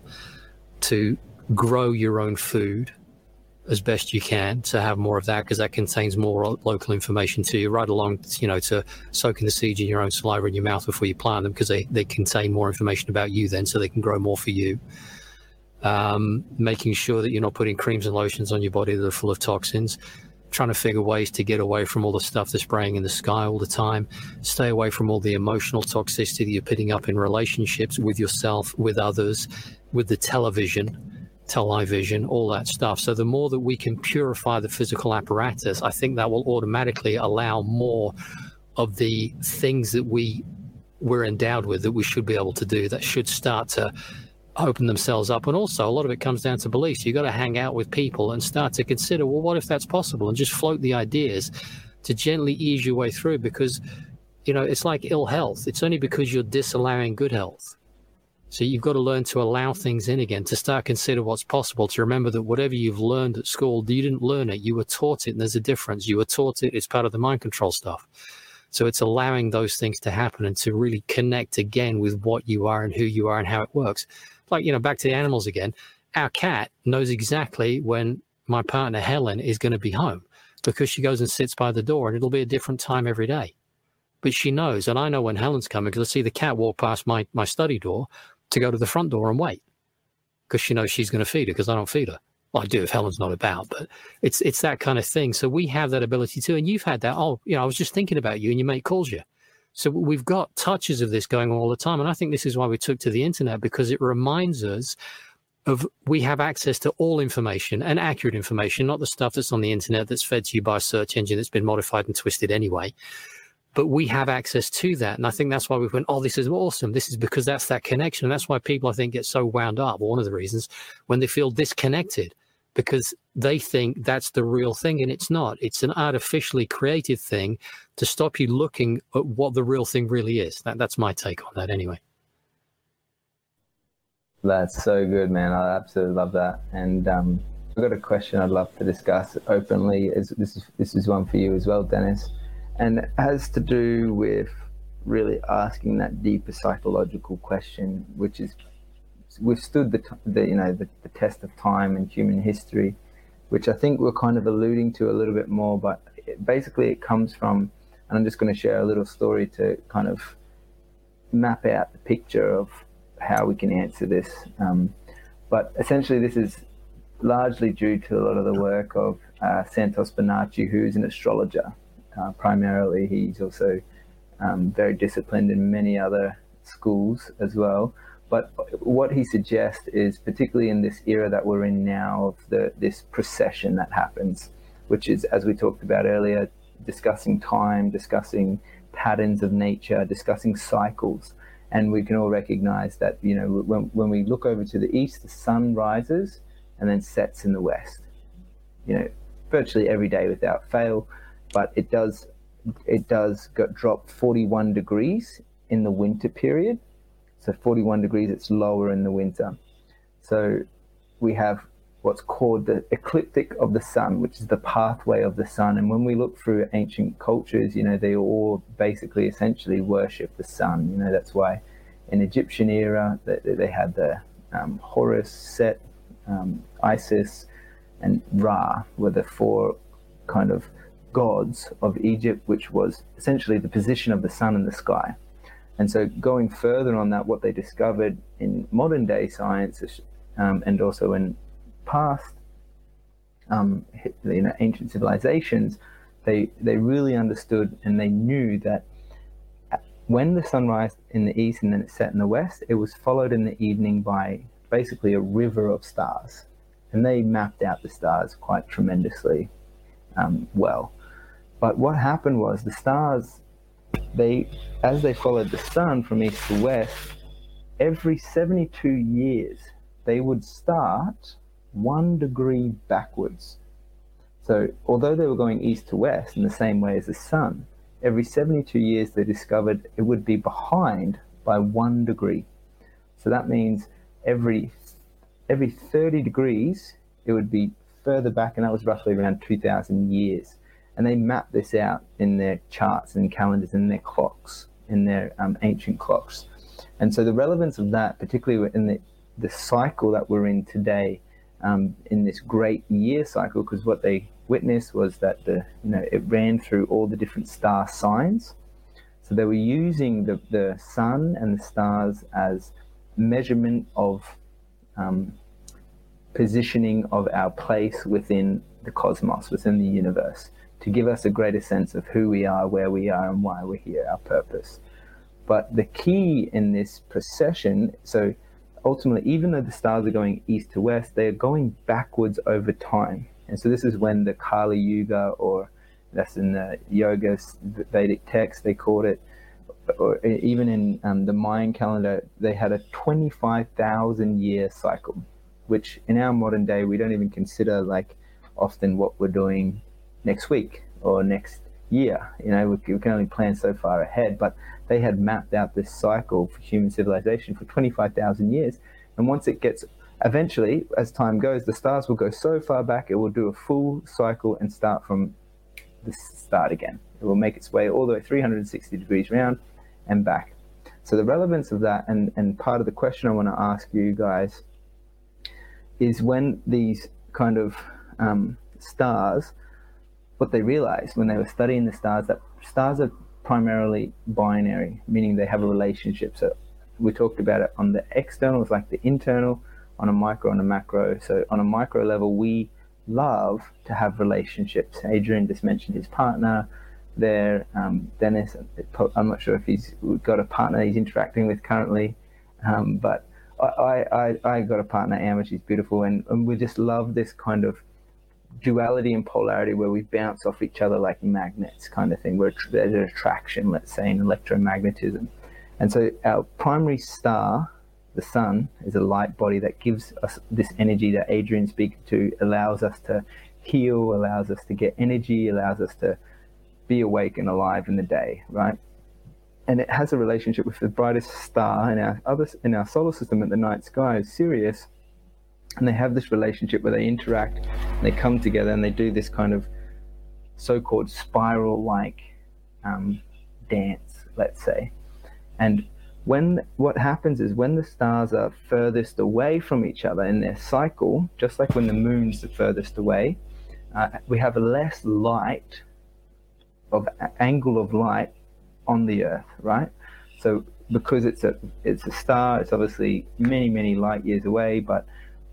to grow your own food as best you can to have more of that because that contains more local information to you right along you know to soaking the seeds in your own saliva in your mouth before you plant them because they, they contain more information about you then so they can grow more for you. Um, making sure that you're not putting creams and lotions on your body that are full of toxins. Trying to figure ways to get away from all the stuff that's spraying in the sky all the time. Stay away from all the emotional toxicity you're putting up in relationships with yourself with others with the television television, all that stuff. So the more that we can purify the physical apparatus, I think that will automatically allow more of the things that we we're endowed with that we should be able to do that should start to open themselves up. And also, a lot of it comes down to beliefs. You've got to hang out with people and start to consider, well, what if that's possible? And just float the ideas to gently ease your way through because, you know, it's like ill health. It's only because you're disallowing good health. So you've got to learn to allow things in again, to start consider what's possible, to remember that whatever you've learned at school, you didn't learn it, you were taught it, and there's a difference. You were taught it, it's part of the mind control stuff. So it's allowing those things to happen and to really connect again with what you are and who you are and how it works. Like, you know, back to the animals again. Our cat knows exactly when my partner Helen is going to be home because she goes and sits by the door and it'll be a different time every day. But she knows, and I know when Helen's coming because I see the cat walk past my, my study door to go to the front door and wait because she knows she's going to feed her because I don't feed her. Well, I do if Helen's not about, but it's it's that kind of thing. So we have that ability too, and you've had that. Oh, you know, I was just thinking about you, and your mate calls you. So we've got touches of this going on all the time, and I think this is why we took to the internet because it reminds us of we have access to all information and accurate information, not the stuff that's on the internet that's fed to you by a search engine that's been modified and twisted anyway but we have access to that. And I think that's why we went, oh, this is awesome. This is because that's that connection. And that's why people, I think, get so wound up. One of the reasons when they feel disconnected because they think that's the real thing and it's not. It's an artificially created thing to stop you looking at what the real thing really is. That, that's my take on that anyway. That's so good, man. I absolutely love that. And um, I've got a question I'd love to discuss openly. Is this is this is one for you as well, Dennis and it has to do with really asking that deeper psychological question, which is withstood the, the you know the, the, test of time and human history, which I think we're kind of alluding to a little bit more. But it, basically, it comes from, and I'm just going to share a little story to kind of map out the picture of how we can answer this. Um, but essentially, this is largely due to a lot of the work of uh, Santos Bonacci, who's an astrologer uh, primarily. He's also um, very disciplined in many other schools as well. But what he suggests is, particularly in this era that we're in now, of the this procession that happens, which is, as we talked about earlier, discussing time, discussing patterns of nature, discussing cycles. And we can all recognize that, you know, when, when we look over to the east, the sun rises and then sets in the west. You know, virtually every day without fail but it does it does get, drop 41 degrees in the winter period. So 41 degrees, it's lower in the winter. So we have what's called the ecliptic of the sun, which is the pathway of the sun. And when we look through ancient cultures, you know, they all basically essentially worship the sun. You know, that's why in Egyptian era they, they had the um, Horus, Set, um, Isis, and Ra were the four kind of gods of Egypt, which was essentially the position of the sun in the sky. And so, going further on that, what they discovered in modern day science um, and also in past um, you know, ancient civilizations, they, they really understood and they knew that when the sun rised in the east and then it set in the west, it was followed in the evening by basically a river of stars. And they mapped out the stars quite tremendously um, well. But what happened was the stars, they, as they followed the sun from east to west, every 72 years, they would start one degree backwards. So, although they were going east to west in the same way as the sun, every 72 years they discovered it would be behind by one degree. So that means every every 30 degrees it would be further back, and that was roughly around 2,000 years. And they mapped this out in their charts and calendars and their clocks, in their um, ancient clocks. And so the relevance of that, particularly in the, the cycle that we're in today, um, in this great year cycle, because what they witnessed was that the you know it ran through all the different star signs. So they were using the, the sun and the stars as measurement of um, positioning of our place within the cosmos, within the universe, to give us a greater sense of who we are, where we are, and why we're here, our purpose. But the key in this procession, so ultimately, even though the stars are going east to west, they are going backwards over time. And so this is when the Kali Yuga, or that's in the Yoga Vedic text, they called it, or even in um, the Mayan calendar, they had a 25,000 year cycle, which in our modern day, we don't even consider like often what we're doing next week or next year. You know, we, we can only plan so far ahead, but they had mapped out this cycle for human civilization for 25,000 years. And once it gets, eventually, as time goes, the stars will go so far back, it will do a full cycle and start from the start again. It will make its way all the way 360 degrees around and back. So the relevance of that, and, and part of the question I want to ask you guys, is when these kind of um, stars, what they realized when they were studying the stars, that stars are primarily binary, meaning they have a relationship. So we talked about it on the external, it's like the internal, on a micro and a macro. So on a micro level, we love to have relationships. Adrian just mentioned his partner there. Um, Dennis, I'm not sure if he's got a partner he's interacting with currently, um, but I, I, I got a partner, Emma. She's beautiful, and, and we just love this kind of duality and polarity where we bounce off each other like magnets, kind of thing. Where there's an attraction, let's say, in electromagnetism. And so our primary star, the sun, is a light body that gives us this energy that Adrian speaks to, allows us to heal, allows us to get energy, allows us to be awake and alive in the day, right? And it has a relationship with the brightest star in our other in our solar system at the night sky, Sirius, and they have this relationship where they interact they come together and they do this kind of so-called spiral-like um, dance let's say. And when what happens is when the stars are furthest away from each other in their cycle just like when the moon's the furthest away uh, we have less light of angle of light on the earth right? So because it's a it's a star it's obviously many many light years away but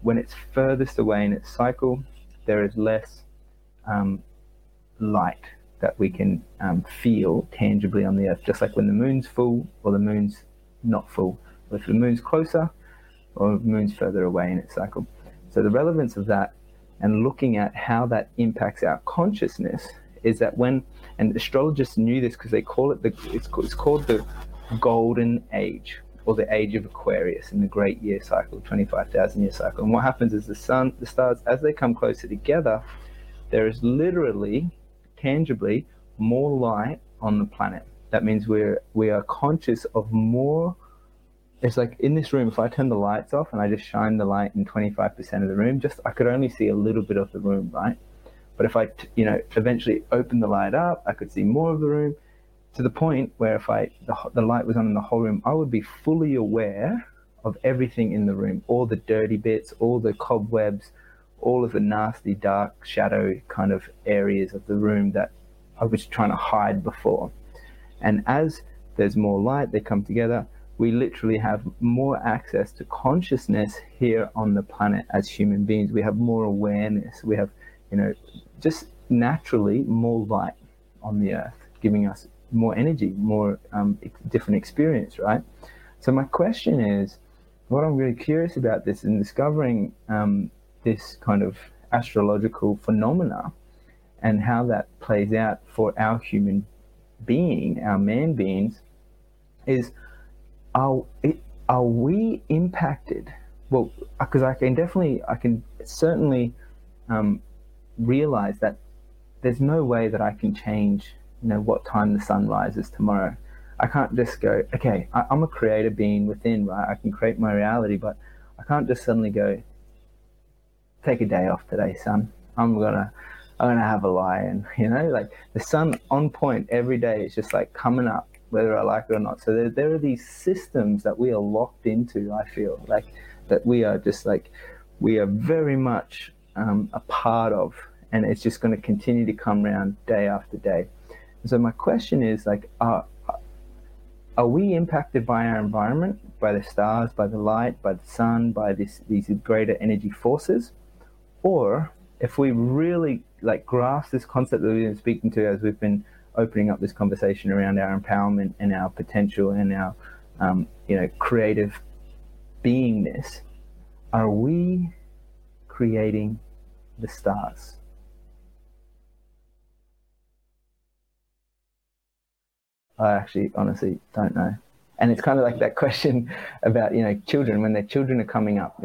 when it's furthest away in its cycle, there is less um, light that we can um, feel tangibly on the Earth, just like when the moon's full or the moon's not full. Or if the moon's closer or the moon's further away in its cycle. So the relevance of that and looking at how that impacts our consciousness is that when, and astrologists knew this because they call it the, it's it's called the golden age or the age of Aquarius in the great year cycle, 25,000 year cycle. And what happens is the sun, the stars, as they come closer together, there is literally, tangibly, more light on the planet. That means we're we are conscious of more it's like in this room, if I turn the lights off and I just shine the light in 25% of the room, just I could only see a little bit of the room, right? But if I, you know, eventually open the light up, I could see more of the room to the point where if I the, the light was on in the whole room, I would be fully aware of everything in the room, all the dirty bits, all the cobwebs, all of the nasty, dark, shadow kind of areas of the room that I was trying to hide before. And as there's more light, they come together we literally have more access to consciousness here on the planet as human beings. We have more awareness. We have, you know, just naturally more light on the earth, giving us more energy, more um, different experience, right? So my question is, what I'm really curious about this in discovering um, this kind of astrological phenomena and how that plays out for our human being, our man beings, is are are we impacted? Well, because I can definitely, I can certainly um, realize that there's no way that I can change, you know, what time the sun rises tomorrow. I can't just go, okay, I, I'm a creator being within, right? I can create my reality, but I can't just suddenly go, take a day off today, son. I'm gonna, I'm gonna have a lie, and *laughs* you know, like the sun on point every day is just like coming up whether I like it or not. So there, there are these systems that we are locked into. I feel like that we are just like we are very much um, a part of, and it's just going to continue to come around day after day. So my question is like, are are we impacted by our environment, by the stars, by the light, by the sun, by this, these greater energy forces, or if we really like grasp this concept that we've been speaking to as we've been opening up this conversation around our empowerment and our potential and our um, you know creative beingness are we creating the stars i actually honestly don't know and it's kind of like that question *laughs* about you know children when their children are coming up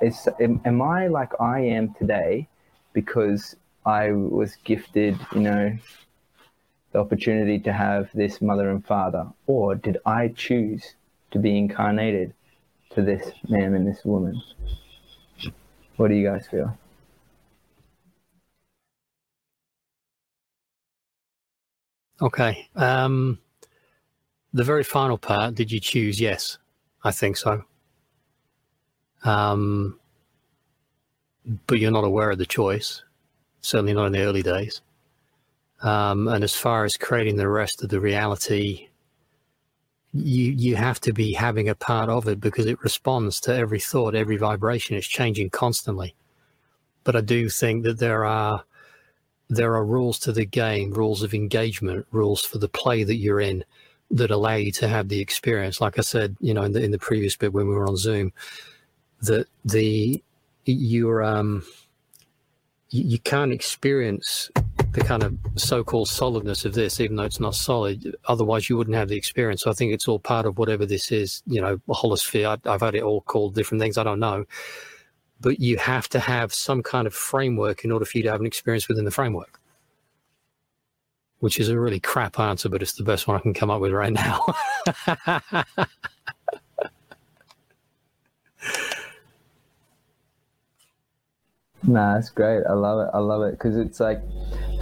is am, am i like i am today because i was gifted you know the opportunity to have this mother and father? Or did I choose to be incarnated to this man and this woman? What do you guys feel? Okay. Um, the very final part, did you choose? Yes, I think so. Um, but you're not aware of the choice, certainly not in the early days. Um, and as far as creating the rest of the reality, you you have to be having a part of it because it responds to every thought, every vibration. It's changing constantly. But I do think that there are there are rules to the game, rules of engagement, rules for the play that you're in that allow you to have the experience. Like I said, you know, in the in the previous bit when we were on Zoom, that the you're um you, can't experience the kind of so-called solidness of this, even though it's not solid. Otherwise, you wouldn't have the experience. So I think it's all part of whatever this is. You know, a holosphere. I, I've had it all called different things. I don't know, but you have to have some kind of framework in order for you to have an experience within the framework. Which is a really crap answer, but it's the best one I can come up with right now. *laughs* Nah, it's great. I love it. I love it because it's like,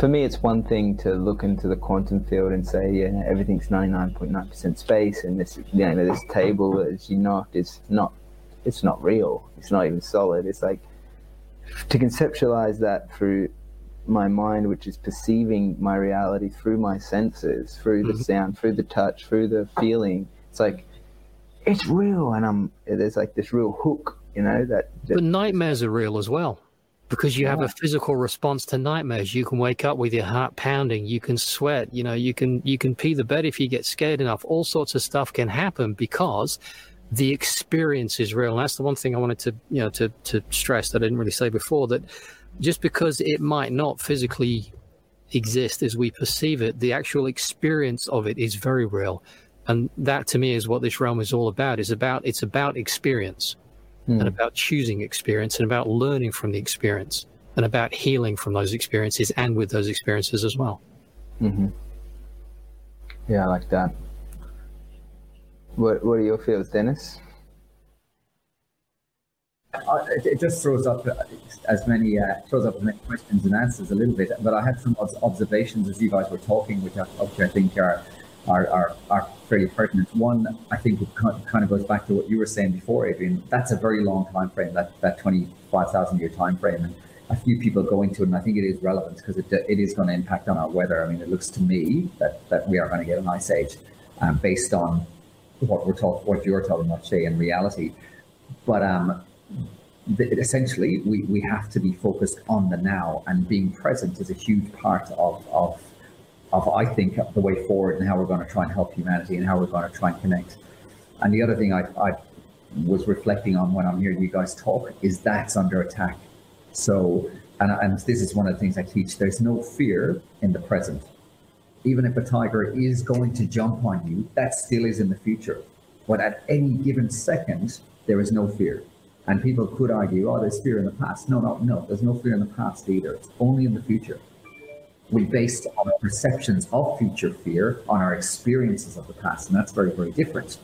for me, it's one thing to look into the quantum field and say, yeah, everything's ninety nine point nine percent space, and this, you know, this table, as you knocked, is not, it's not real. It's not even solid. It's like to conceptualize that through my mind, which is perceiving my reality through my senses, through the mm-hmm. sound, through the touch, through the feeling. It's like it's real, and I'm there's like this real hook, you know that. that but nightmares are real as well because you have a physical response to nightmares. You can wake up with your heart pounding. You can sweat. You know, you can you can pee the bed if you get scared enough. All sorts of stuff can happen because the experience is real. And that's the one thing I wanted to you know to to stress that I didn't really say before. That just because it might not physically exist as we perceive it, the actual experience of it is very real. And that to me is what this realm is all about. Is about it's about experience mm. and about choosing experience and about learning from the experience and about healing from those experiences and with those experiences as well. Mm-hmm. Yeah, I like that. What What are your feels, Dennis? It just throws up as many uh, throws up many questions and answers a little bit. But I had some observations as you guys were talking, which I, which I think are, are are are fairly pertinent. One, I think it kind of goes back to what you were saying before, Adrian. That's a very long time frame. That that twenty five thousand year time frame, and a few people go into it, and I think it is relevant because it, it is going to impact on our weather. I mean, it looks to me that, that we are going to get an ice age um, based on what we're talking, what you're talking about today in reality. But um, essentially, we, we have to be focused on the now, and being present is a huge part of, of, of I think, the way forward and how we're going to try and help humanity and how we're going to try and connect. And the other thing I, I was reflecting on when I'm hearing you guys talk is that's under attack so, and, and this is one of the things I teach there's no fear in the present. Even if a tiger is going to jump on you, that still is in the future. But at any given second, there is no fear. And people could argue, oh, there's fear in the past. No, no, no, there's no fear in the past either. It's only in the future. We based our perceptions of future fear on our experiences of the past, and that's very, very different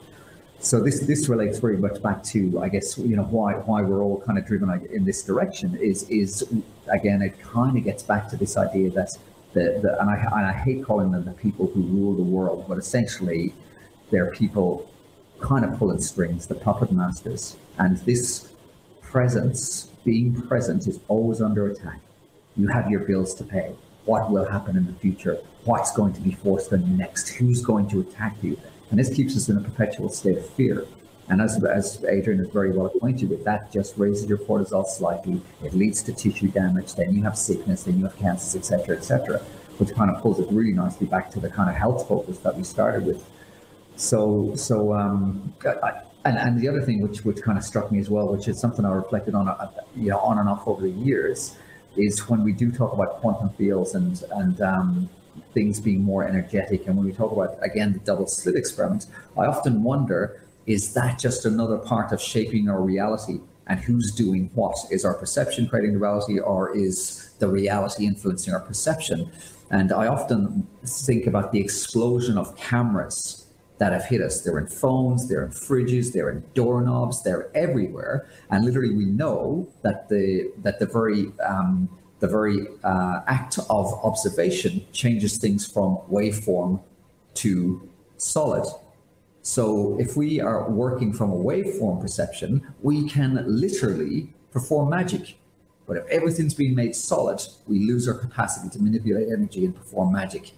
so this this relates very much back to I guess you know why why we're all kind of driven in this direction is is again it kind of gets back to this idea that the, the and I and I hate calling them the people who rule the world, but essentially they're people kind of pulling strings, the puppet masters, and this presence, being present, is always under attack. You have your bills to pay. What will happen in the future? What's going to be forced on you next? Who's going to attack you? And this keeps us in a perpetual state of fear. And as, as Adrian is very well acquainted with, that just raises your cortisol slightly. It leads to tissue damage. Then you have sickness. Then you have cancers, etc., etc., which kind of pulls it really nicely back to the kind of health focus that we started with. So, so um, I, and, and the other thing which which kind of struck me as well, which is something I reflected on, uh, you know, on and off over the years, is when we do talk about quantum fields and and um, things being more energetic. And when we talk about, again, the double slit experiment, I often wonder is that just another part of shaping our reality? And who's doing what? Is our perception creating the reality, or is the reality influencing our perception? And I often think about the explosion of cameras that have hit us. They're in phones, they're in fridges, they're in doorknobs, they're everywhere. And literally, we know that the that the very um, the very uh, act of observation changes things from waveform to solid. So if we are working from a waveform perception, we can literally perform magic. But if everything's being made solid, we lose our capacity to manipulate energy and perform magic.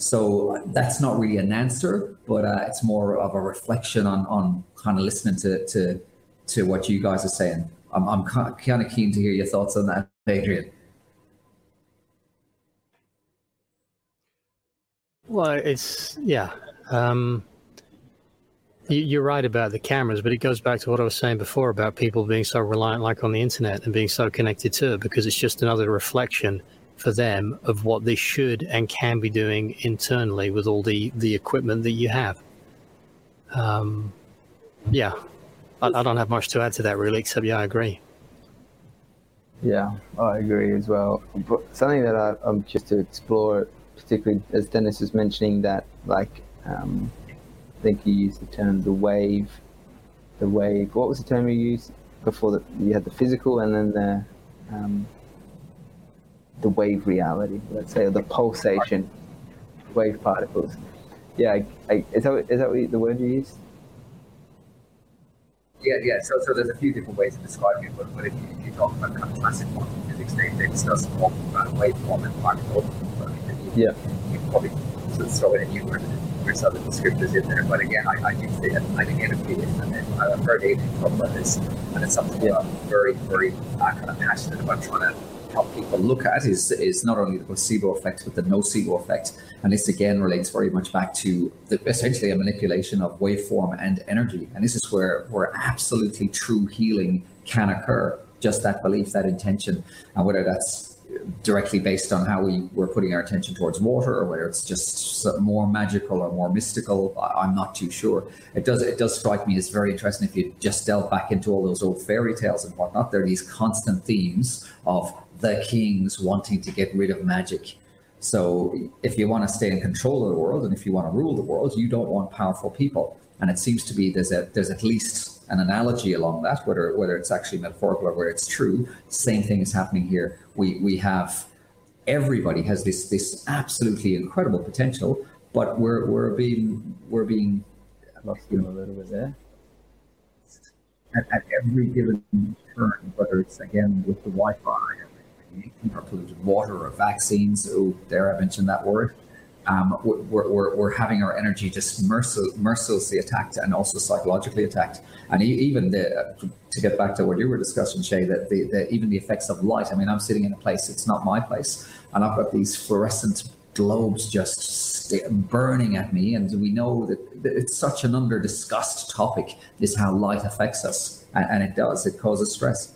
So that's not really an answer, but uh, it's more of a reflection on, on kind of listening to, to, to what you guys are saying. I'm, I'm kind of keen to hear your thoughts on that, Adrian. Well, it's yeah. Um, you, are right about the cameras, but it goes back to what I was saying before about people being so reliant, like on the internet, and being so connected to it, because it's just another reflection for them of what they should and can be doing internally with all the the equipment that you have. Um, yeah, I, I don't have much to add to that really, except yeah, I agree. Yeah, I agree as well. But something that I, I'm just to explore particularly as Dennis was mentioning that, like, um, I think you used the term the wave, the wave. What was the term you used before that? You had the physical and then the um, the wave reality, let's say, or the pulsation, wave particles. Yeah, I, I, is that is that the word you used? Yeah, yeah. So, so there's a few different ways of describing it, but, but if, you, if you talk about kind of classic quantum physics, they, they discuss both uh, waveform and particle yeah. You probably throw in a some of the descriptors in there. But again, I, I do say that I think NLP and I've heard Adrian talk about this, and it's something yeah. I'm very, very uh, kind of passionate about trying to help people look at is is not only the placebo effect but the nocebo effect. And this again relates very much back to the, essentially a manipulation of waveform and energy. And this is where where absolutely true healing can occur. Just that belief that intention and whether that's directly based on how we were putting our attention towards water or whether it's just more magical or more mystical i'm not too sure. It does it does strike me as very interesting if you just delve back into all those old fairy tales and whatnot. There are these constant themes of the kings wanting to get rid of magic. So if you want to stay in control of the world and if you want to rule the world you don't want powerful people. And it seems to be there's a there's at least an analogy along that, whether whether it's actually metaphorical or whether it's true. Same thing is happening here. We we have everybody has this this absolutely incredible potential, but we're we're being we're being I lost you a little bit there. At, at every given turn, whether it's again with the Wi-Fi or polluted water or vaccines. Oh, there I mentioned that word um, we're, we're, we're, having our energy just mercil- mercilessly attacked and also psychologically attacked. And even the, to get back to what you were discussing, Shay, that the, the, even the effects of light. I mean, I'm sitting in a place, it's not my place, and I've got these fluorescent globes just burning at me. And we know that it's such an under discussed topic is how light affects us. And, and it does, it causes stress.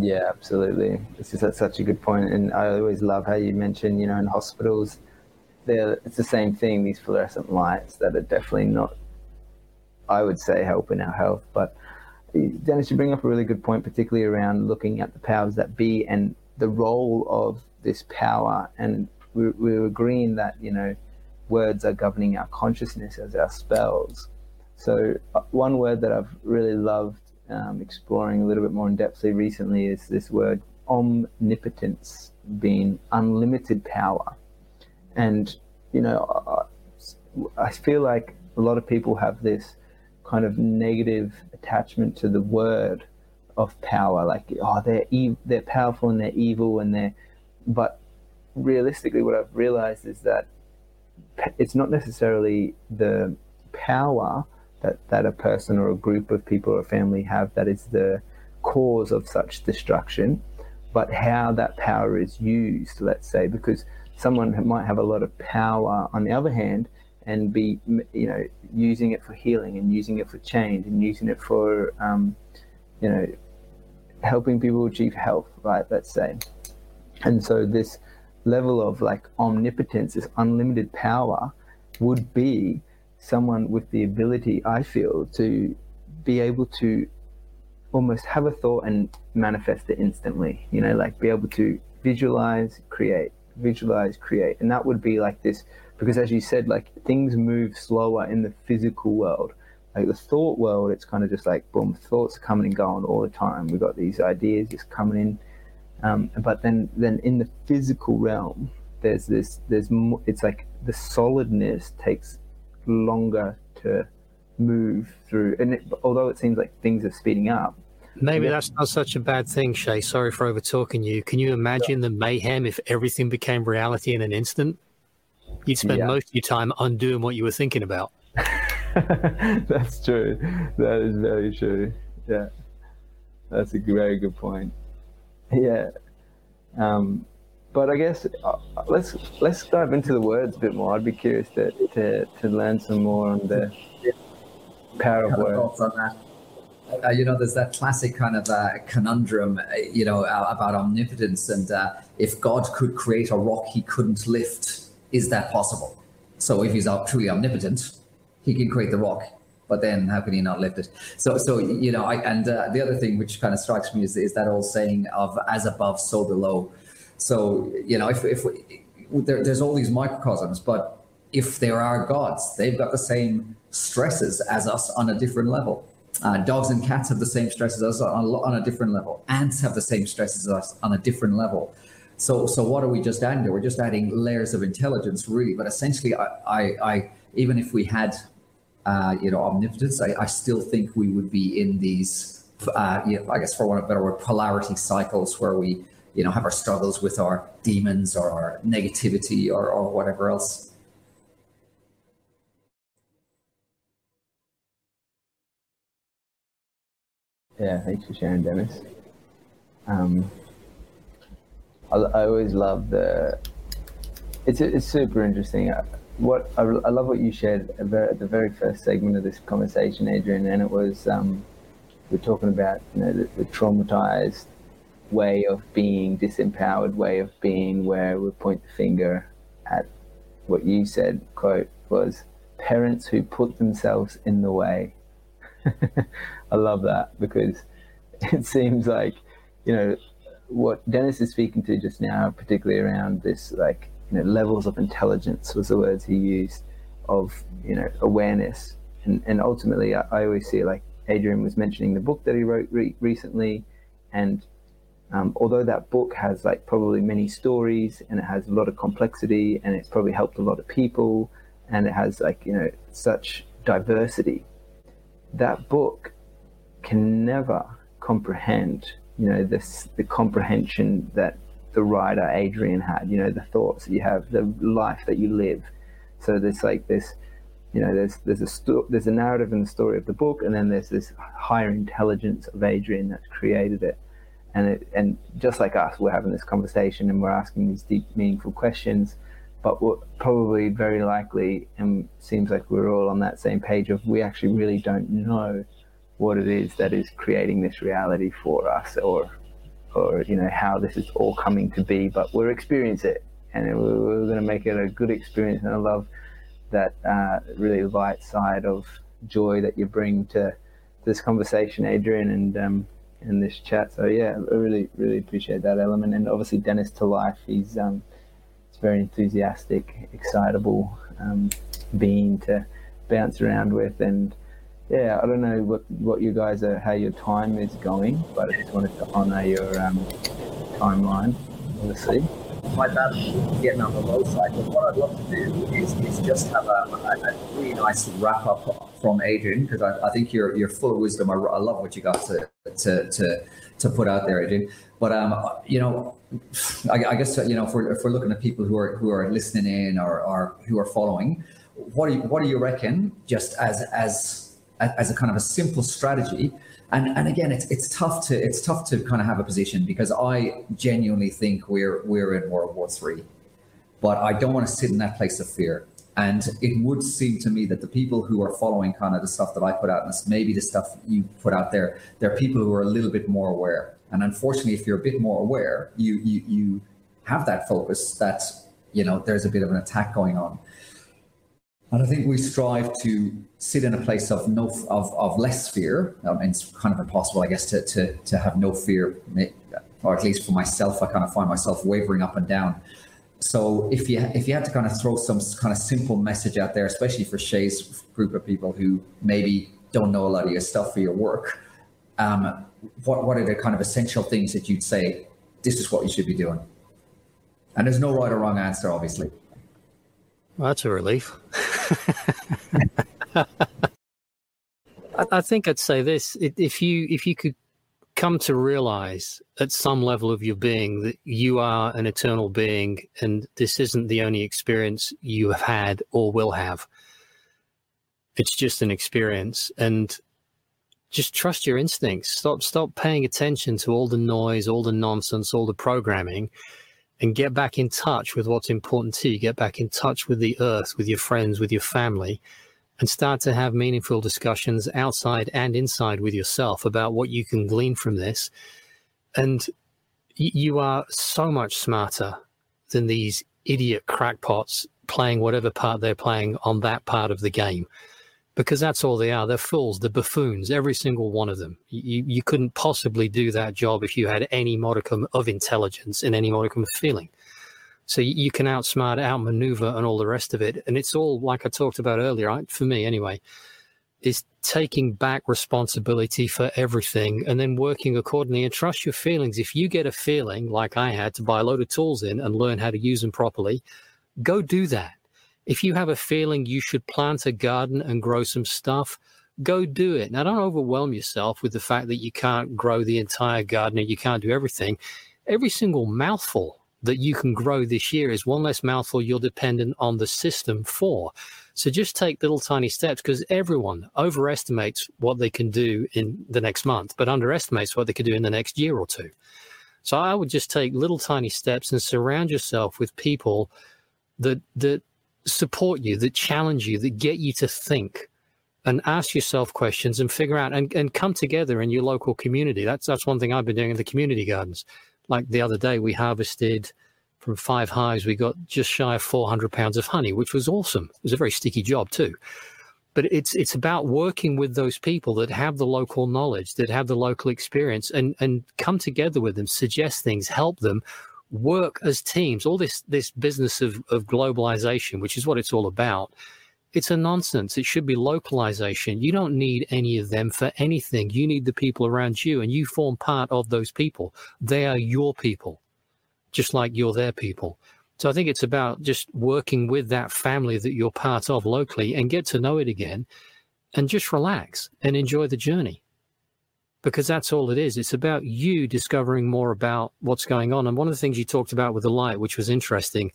Yeah, absolutely. This is such a good point, and I always love how you mention, you know, in hospitals, there it's the same thing. These fluorescent lights that are definitely not, I would say, helping our health. But Dennis, you bring up a really good point, particularly around looking at the powers that be and the role of this power. And we were agreeing that you know, words are governing our consciousness as our spells. So uh, one word that I've really loved um, exploring a little bit more in depthly recently is this word omnipotence being unlimited power. And, you know, I, I feel like a lot of people have this kind of negative attachment to the word of power, like, oh, they're, ev- they're powerful and they're evil and they're, but realistically, what I've realized is that it's not necessarily the power that, that a person or a group of people or a family have that is the cause of such destruction, but how that power is used, let's say, because someone might have a lot of power on the other hand and be, you know, using it for healing and using it for change and using it for, um, you know, helping people achieve health, right? Let's say. And so this level of like omnipotence, this unlimited power would be someone with the ability, I feel, to be able to almost have a thought and manifest it instantly, you know, like be able to visualize, create, visualize, create. And that would be like this, because as you said, like things move slower in the physical world. Like the thought world, it's kind of just like, boom, thoughts coming and going all the time. We've got these ideas just coming in. Um, but then, then in the physical realm, there's this, there's, more, it's like the solidness takes longer to move through. And it, although it seems like things are speeding up, maybe that's not such a bad thing, Shay. Sorry for over talking you. Can you imagine the mayhem if everything became reality in an instant? You'd spend yeah. most of your time undoing what you were thinking about. *laughs* that's true. That is very true. Yeah, that's a very good point. Yeah. Um, but I guess uh, let's let's dive into the words a bit more. I'd be curious to to, to learn some more on the power of words. On that. Uh, you know, there's that classic kind of uh, conundrum, uh, you know, uh, about omnipotence and uh, if God could create a rock he couldn't lift, is that possible? So if he's truly omnipotent, he can create the rock, but then how can he not lift it? So, so you know, I, and the other thing which kind of strikes me is, is that old saying of "as above, so below." So, you know, if, if we, there, there's all these microcosms, but if there are gods, they've got the same stresses as us on a different level. Uh, dogs and cats have the same stresses as us on, on a different level. Ants have the same stresses as us on a different level. So, so what are we just adding? We're just adding layers of intelligence, really. But essentially, I, I, I even if we had, uh, you know, omnipotence, I, I, still think we would be in these, uh, you know, I guess, for one of better word, polarity cycles where we you know, have our struggles with our demons or our negativity or, or whatever else. Yeah, thanks for sharing, Dennis. Um, I, I always love the. It's it's super interesting. Uh, what I, I love what you shared at the very first segment of this conversation, Adrian, and it was um, we're talking about you know the, the traumatized way of being, disempowered way of being, where we point the finger at what you said, quote, was parents who put themselves in the way. *laughs* I love that because *laughs* it seems like, you know, what Dennis is speaking to just now, particularly around this, like, you know, levels of intelligence was the words he used of you know awareness and and ultimately I, I always see like Adrian was mentioning the book that he wrote re- recently and um, although that book has like probably many stories and it has a lot of complexity and it's probably helped a lot of people and it has like you know such diversity that book can never comprehend you know this the comprehension that the writer Adrian had you know the thoughts that you have the life that you live. So there's like this you know there's there's a sto- there's a narrative in the story of the book and then there's this higher intelligence of Adrian that's created it and it, and just like us, we're having this conversation and we're asking these deep, meaningful questions. But we're probably very likely, and seems like we're all on that same page of we actually really don't know what it is that is creating this reality for us, or or you know how this is all coming to be. But we're experiencing it, and we're, going to make it a good experience. And I love that uh, really light side of joy that you bring to this conversation, Adrian, and um, in this chat. So yeah, I really really appreciate that element, and obviously Dennis to life. He's um, it's very enthusiastic, excitable um, being to bounce around with, and yeah, I don't know what what you guys are, how your time is going, but I just wanted to honour your um, timeline, obviously my bad getting on the low side. But what I'd love to do is, is just have a, a, a really nice wrap up from Adrian because I, I, think you're you're full of wisdom. I, I, love what you got to to to to put out there, Adrian. But um, you know, I, I guess you know if we're if we're looking at people who are who are listening in or, or who are following, what do you what do you reckon? Just as as as a kind of a simple strategy and and again it's it's tough to it's tough to kind of have a position because I genuinely think we're we're in World War Three, but I don't want to sit in that place of fear. And it would seem to me that the people who are following kind of the stuff that I put out, and maybe the stuff you put out there, they're people who are a little bit more aware. And unfortunately, if you're a bit more aware, you you you have that focus that you know there's a bit of an attack going on. And I think we strive to sit in a place of no of, of less fear. Um, mean, it's kind of impossible, I guess, to, to, to have no fear, or at least for myself, I kind of find myself wavering up and down. So if you if you had to kind of throw some kind of simple message out there, especially for Shay's group of people who maybe don't know a lot of your stuff for your work, um, what what are the kind of essential things that you'd say? This is what you should be doing. And there's no right or wrong answer, obviously. Well, that's a relief. *laughs* I, think I'd say this: if you if you could come to realize at some level of your being that you are an eternal being, and this isn't the only experience you have had or will have. It's just an experience, and just trust your instincts. Stop stop paying attention to all the noise, all the nonsense, all the programming and get back in touch with what's important to you. Get back in touch with the earth, with your friends, with your family, and start to have meaningful discussions outside and inside with yourself about what you can glean from this. And you are so much smarter than these idiot crackpots playing whatever part they're playing on that part of the game because that's all they are. They're fools, they're buffoons, every single one of them. You, you couldn't possibly do that job if you had any modicum of intelligence and any modicum of feeling. So you, can outsmart, outmaneuver, and all the rest of it. And it's all, like I talked about earlier, right? for me anyway, is taking back responsibility for everything and then working accordingly and trust your feelings. If you get a feeling like I had to buy a load of tools in and learn how to use them properly, go do that if you have a feeling you should plant a garden and grow some stuff, go do it. Now, don't overwhelm yourself with the fact that you can't grow the entire garden and you can't do everything. Every single mouthful that you can grow this year is one less mouthful you're dependent on the system for. So just take little tiny steps because everyone overestimates what they can do in the next month, but underestimates what they can do in the next year or two. So I would just take little tiny steps and surround yourself with people that that support you, that challenge you, that get you to think and ask yourself questions and figure out and, and come together in your local community. That's that's one thing I've been doing in the community gardens. Like the other day, we harvested from five hives, we got just shy of 400 pounds of honey, which was awesome. It was a very sticky job too. But it's it's about working with those people that have the local knowledge, that have the local experience, and and come together with them, suggest things, help them, work as teams, all this this business of, of globalization, which is what it's all about, It's a nonsense. It should be localization. You don't need any of them for anything. You need the people around you, and you form part of those people. They are your people, just like you're their people. So I think it's about just working with that family that you're part of locally and get to know it again and just relax and enjoy the journey. Because that's all it is. It's about you discovering more about what's going on. And one of the things you talked about with the light, which was interesting,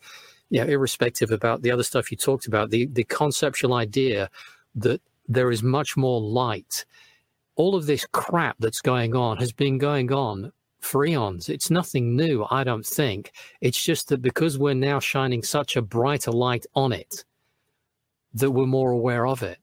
you know, irrespective about the other stuff you talked about, the, the conceptual idea that there is much more light. All of this crap that's going on has been going on for eons. It's nothing new, I don't think. It's just that because we're now shining such a brighter light on it, that we're more aware of it.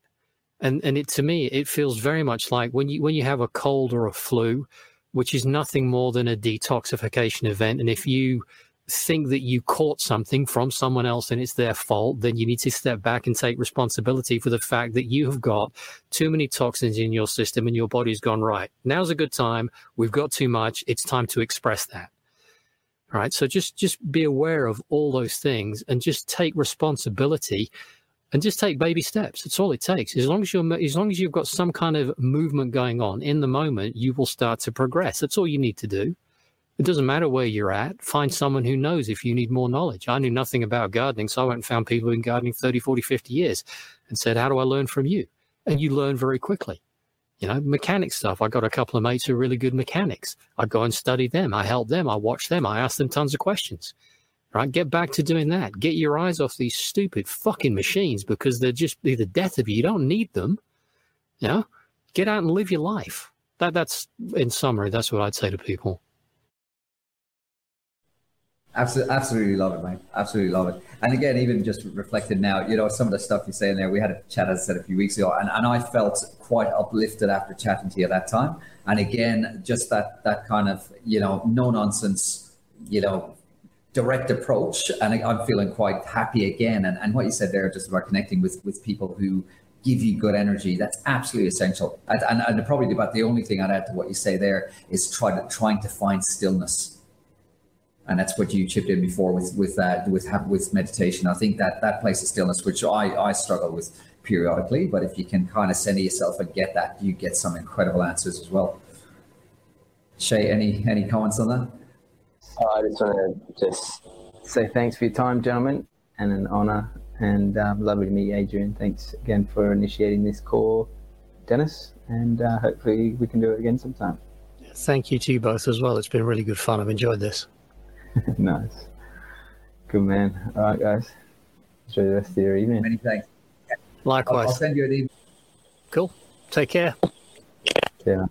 And and it to me, it feels very much like when you when you have a cold or a flu, which is nothing more than a detoxification event. And if you think that you caught something from someone else and it's their fault, then you need to step back and take responsibility for the fact that you have got too many toxins in your system and your body's gone right. Now's a good time. We've got too much. It's time to express that. All right. So just just be aware of all those things and just take responsibility and just take baby steps. That's all it takes. As long as you're as long as you've got some kind of movement going on in the moment, you will start to progress. That's all you need to do. It doesn't matter where you're at. Find someone who knows if you need more knowledge. I knew nothing about gardening, so I went and found people who've been gardening 30, 40, 50 years and said, How do I learn from you? And you learn very quickly. You know, mechanic stuff. I got a couple of mates who are really good mechanics. I go and study them. I help them. I watch them. I ask them tons of questions. Right? Get back to doing that. Get your eyes off these stupid fucking machines because they're just be the death of you. You don't need them. You know, get out and live your life. That that's in summary, that's what I'd say to people. Absolutely, absolutely love it, mate. Absolutely love it. And again, even just reflected now, you know, some of the stuff you say in there, we had a chat, as I said, a few weeks ago, and, and I felt quite uplifted after chatting to you at that time. And again, just that that kind of, you know, no nonsense, you know, direct approach. And I'm feeling quite happy again. And, and what you said there, just about connecting with, with people who give you good energy, that's absolutely essential. And, and, and probably about the only thing I'd add to what you say there is try to, trying to find stillness and that's what you chipped in before with with that with with meditation. I think that that place of stillness, which I I struggle with periodically, but if you can kind of center yourself and get that, you get some incredible answers as well. Shay, any any comments on that? I just want to just say thanks for your time, gentlemen, and an honor, and um, lovely to meet you, Adrian. Thanks again for initiating this call, Dennis, and uh, hopefully we can do it again sometime. Thank you to you both as well. It's been really good fun. I've enjoyed this. *laughs* nice. Good man. All right, guys. Enjoy the rest of your evening. Many thanks. Likewise. I'll, I'll send you an email. Cool. Take care. Yeah.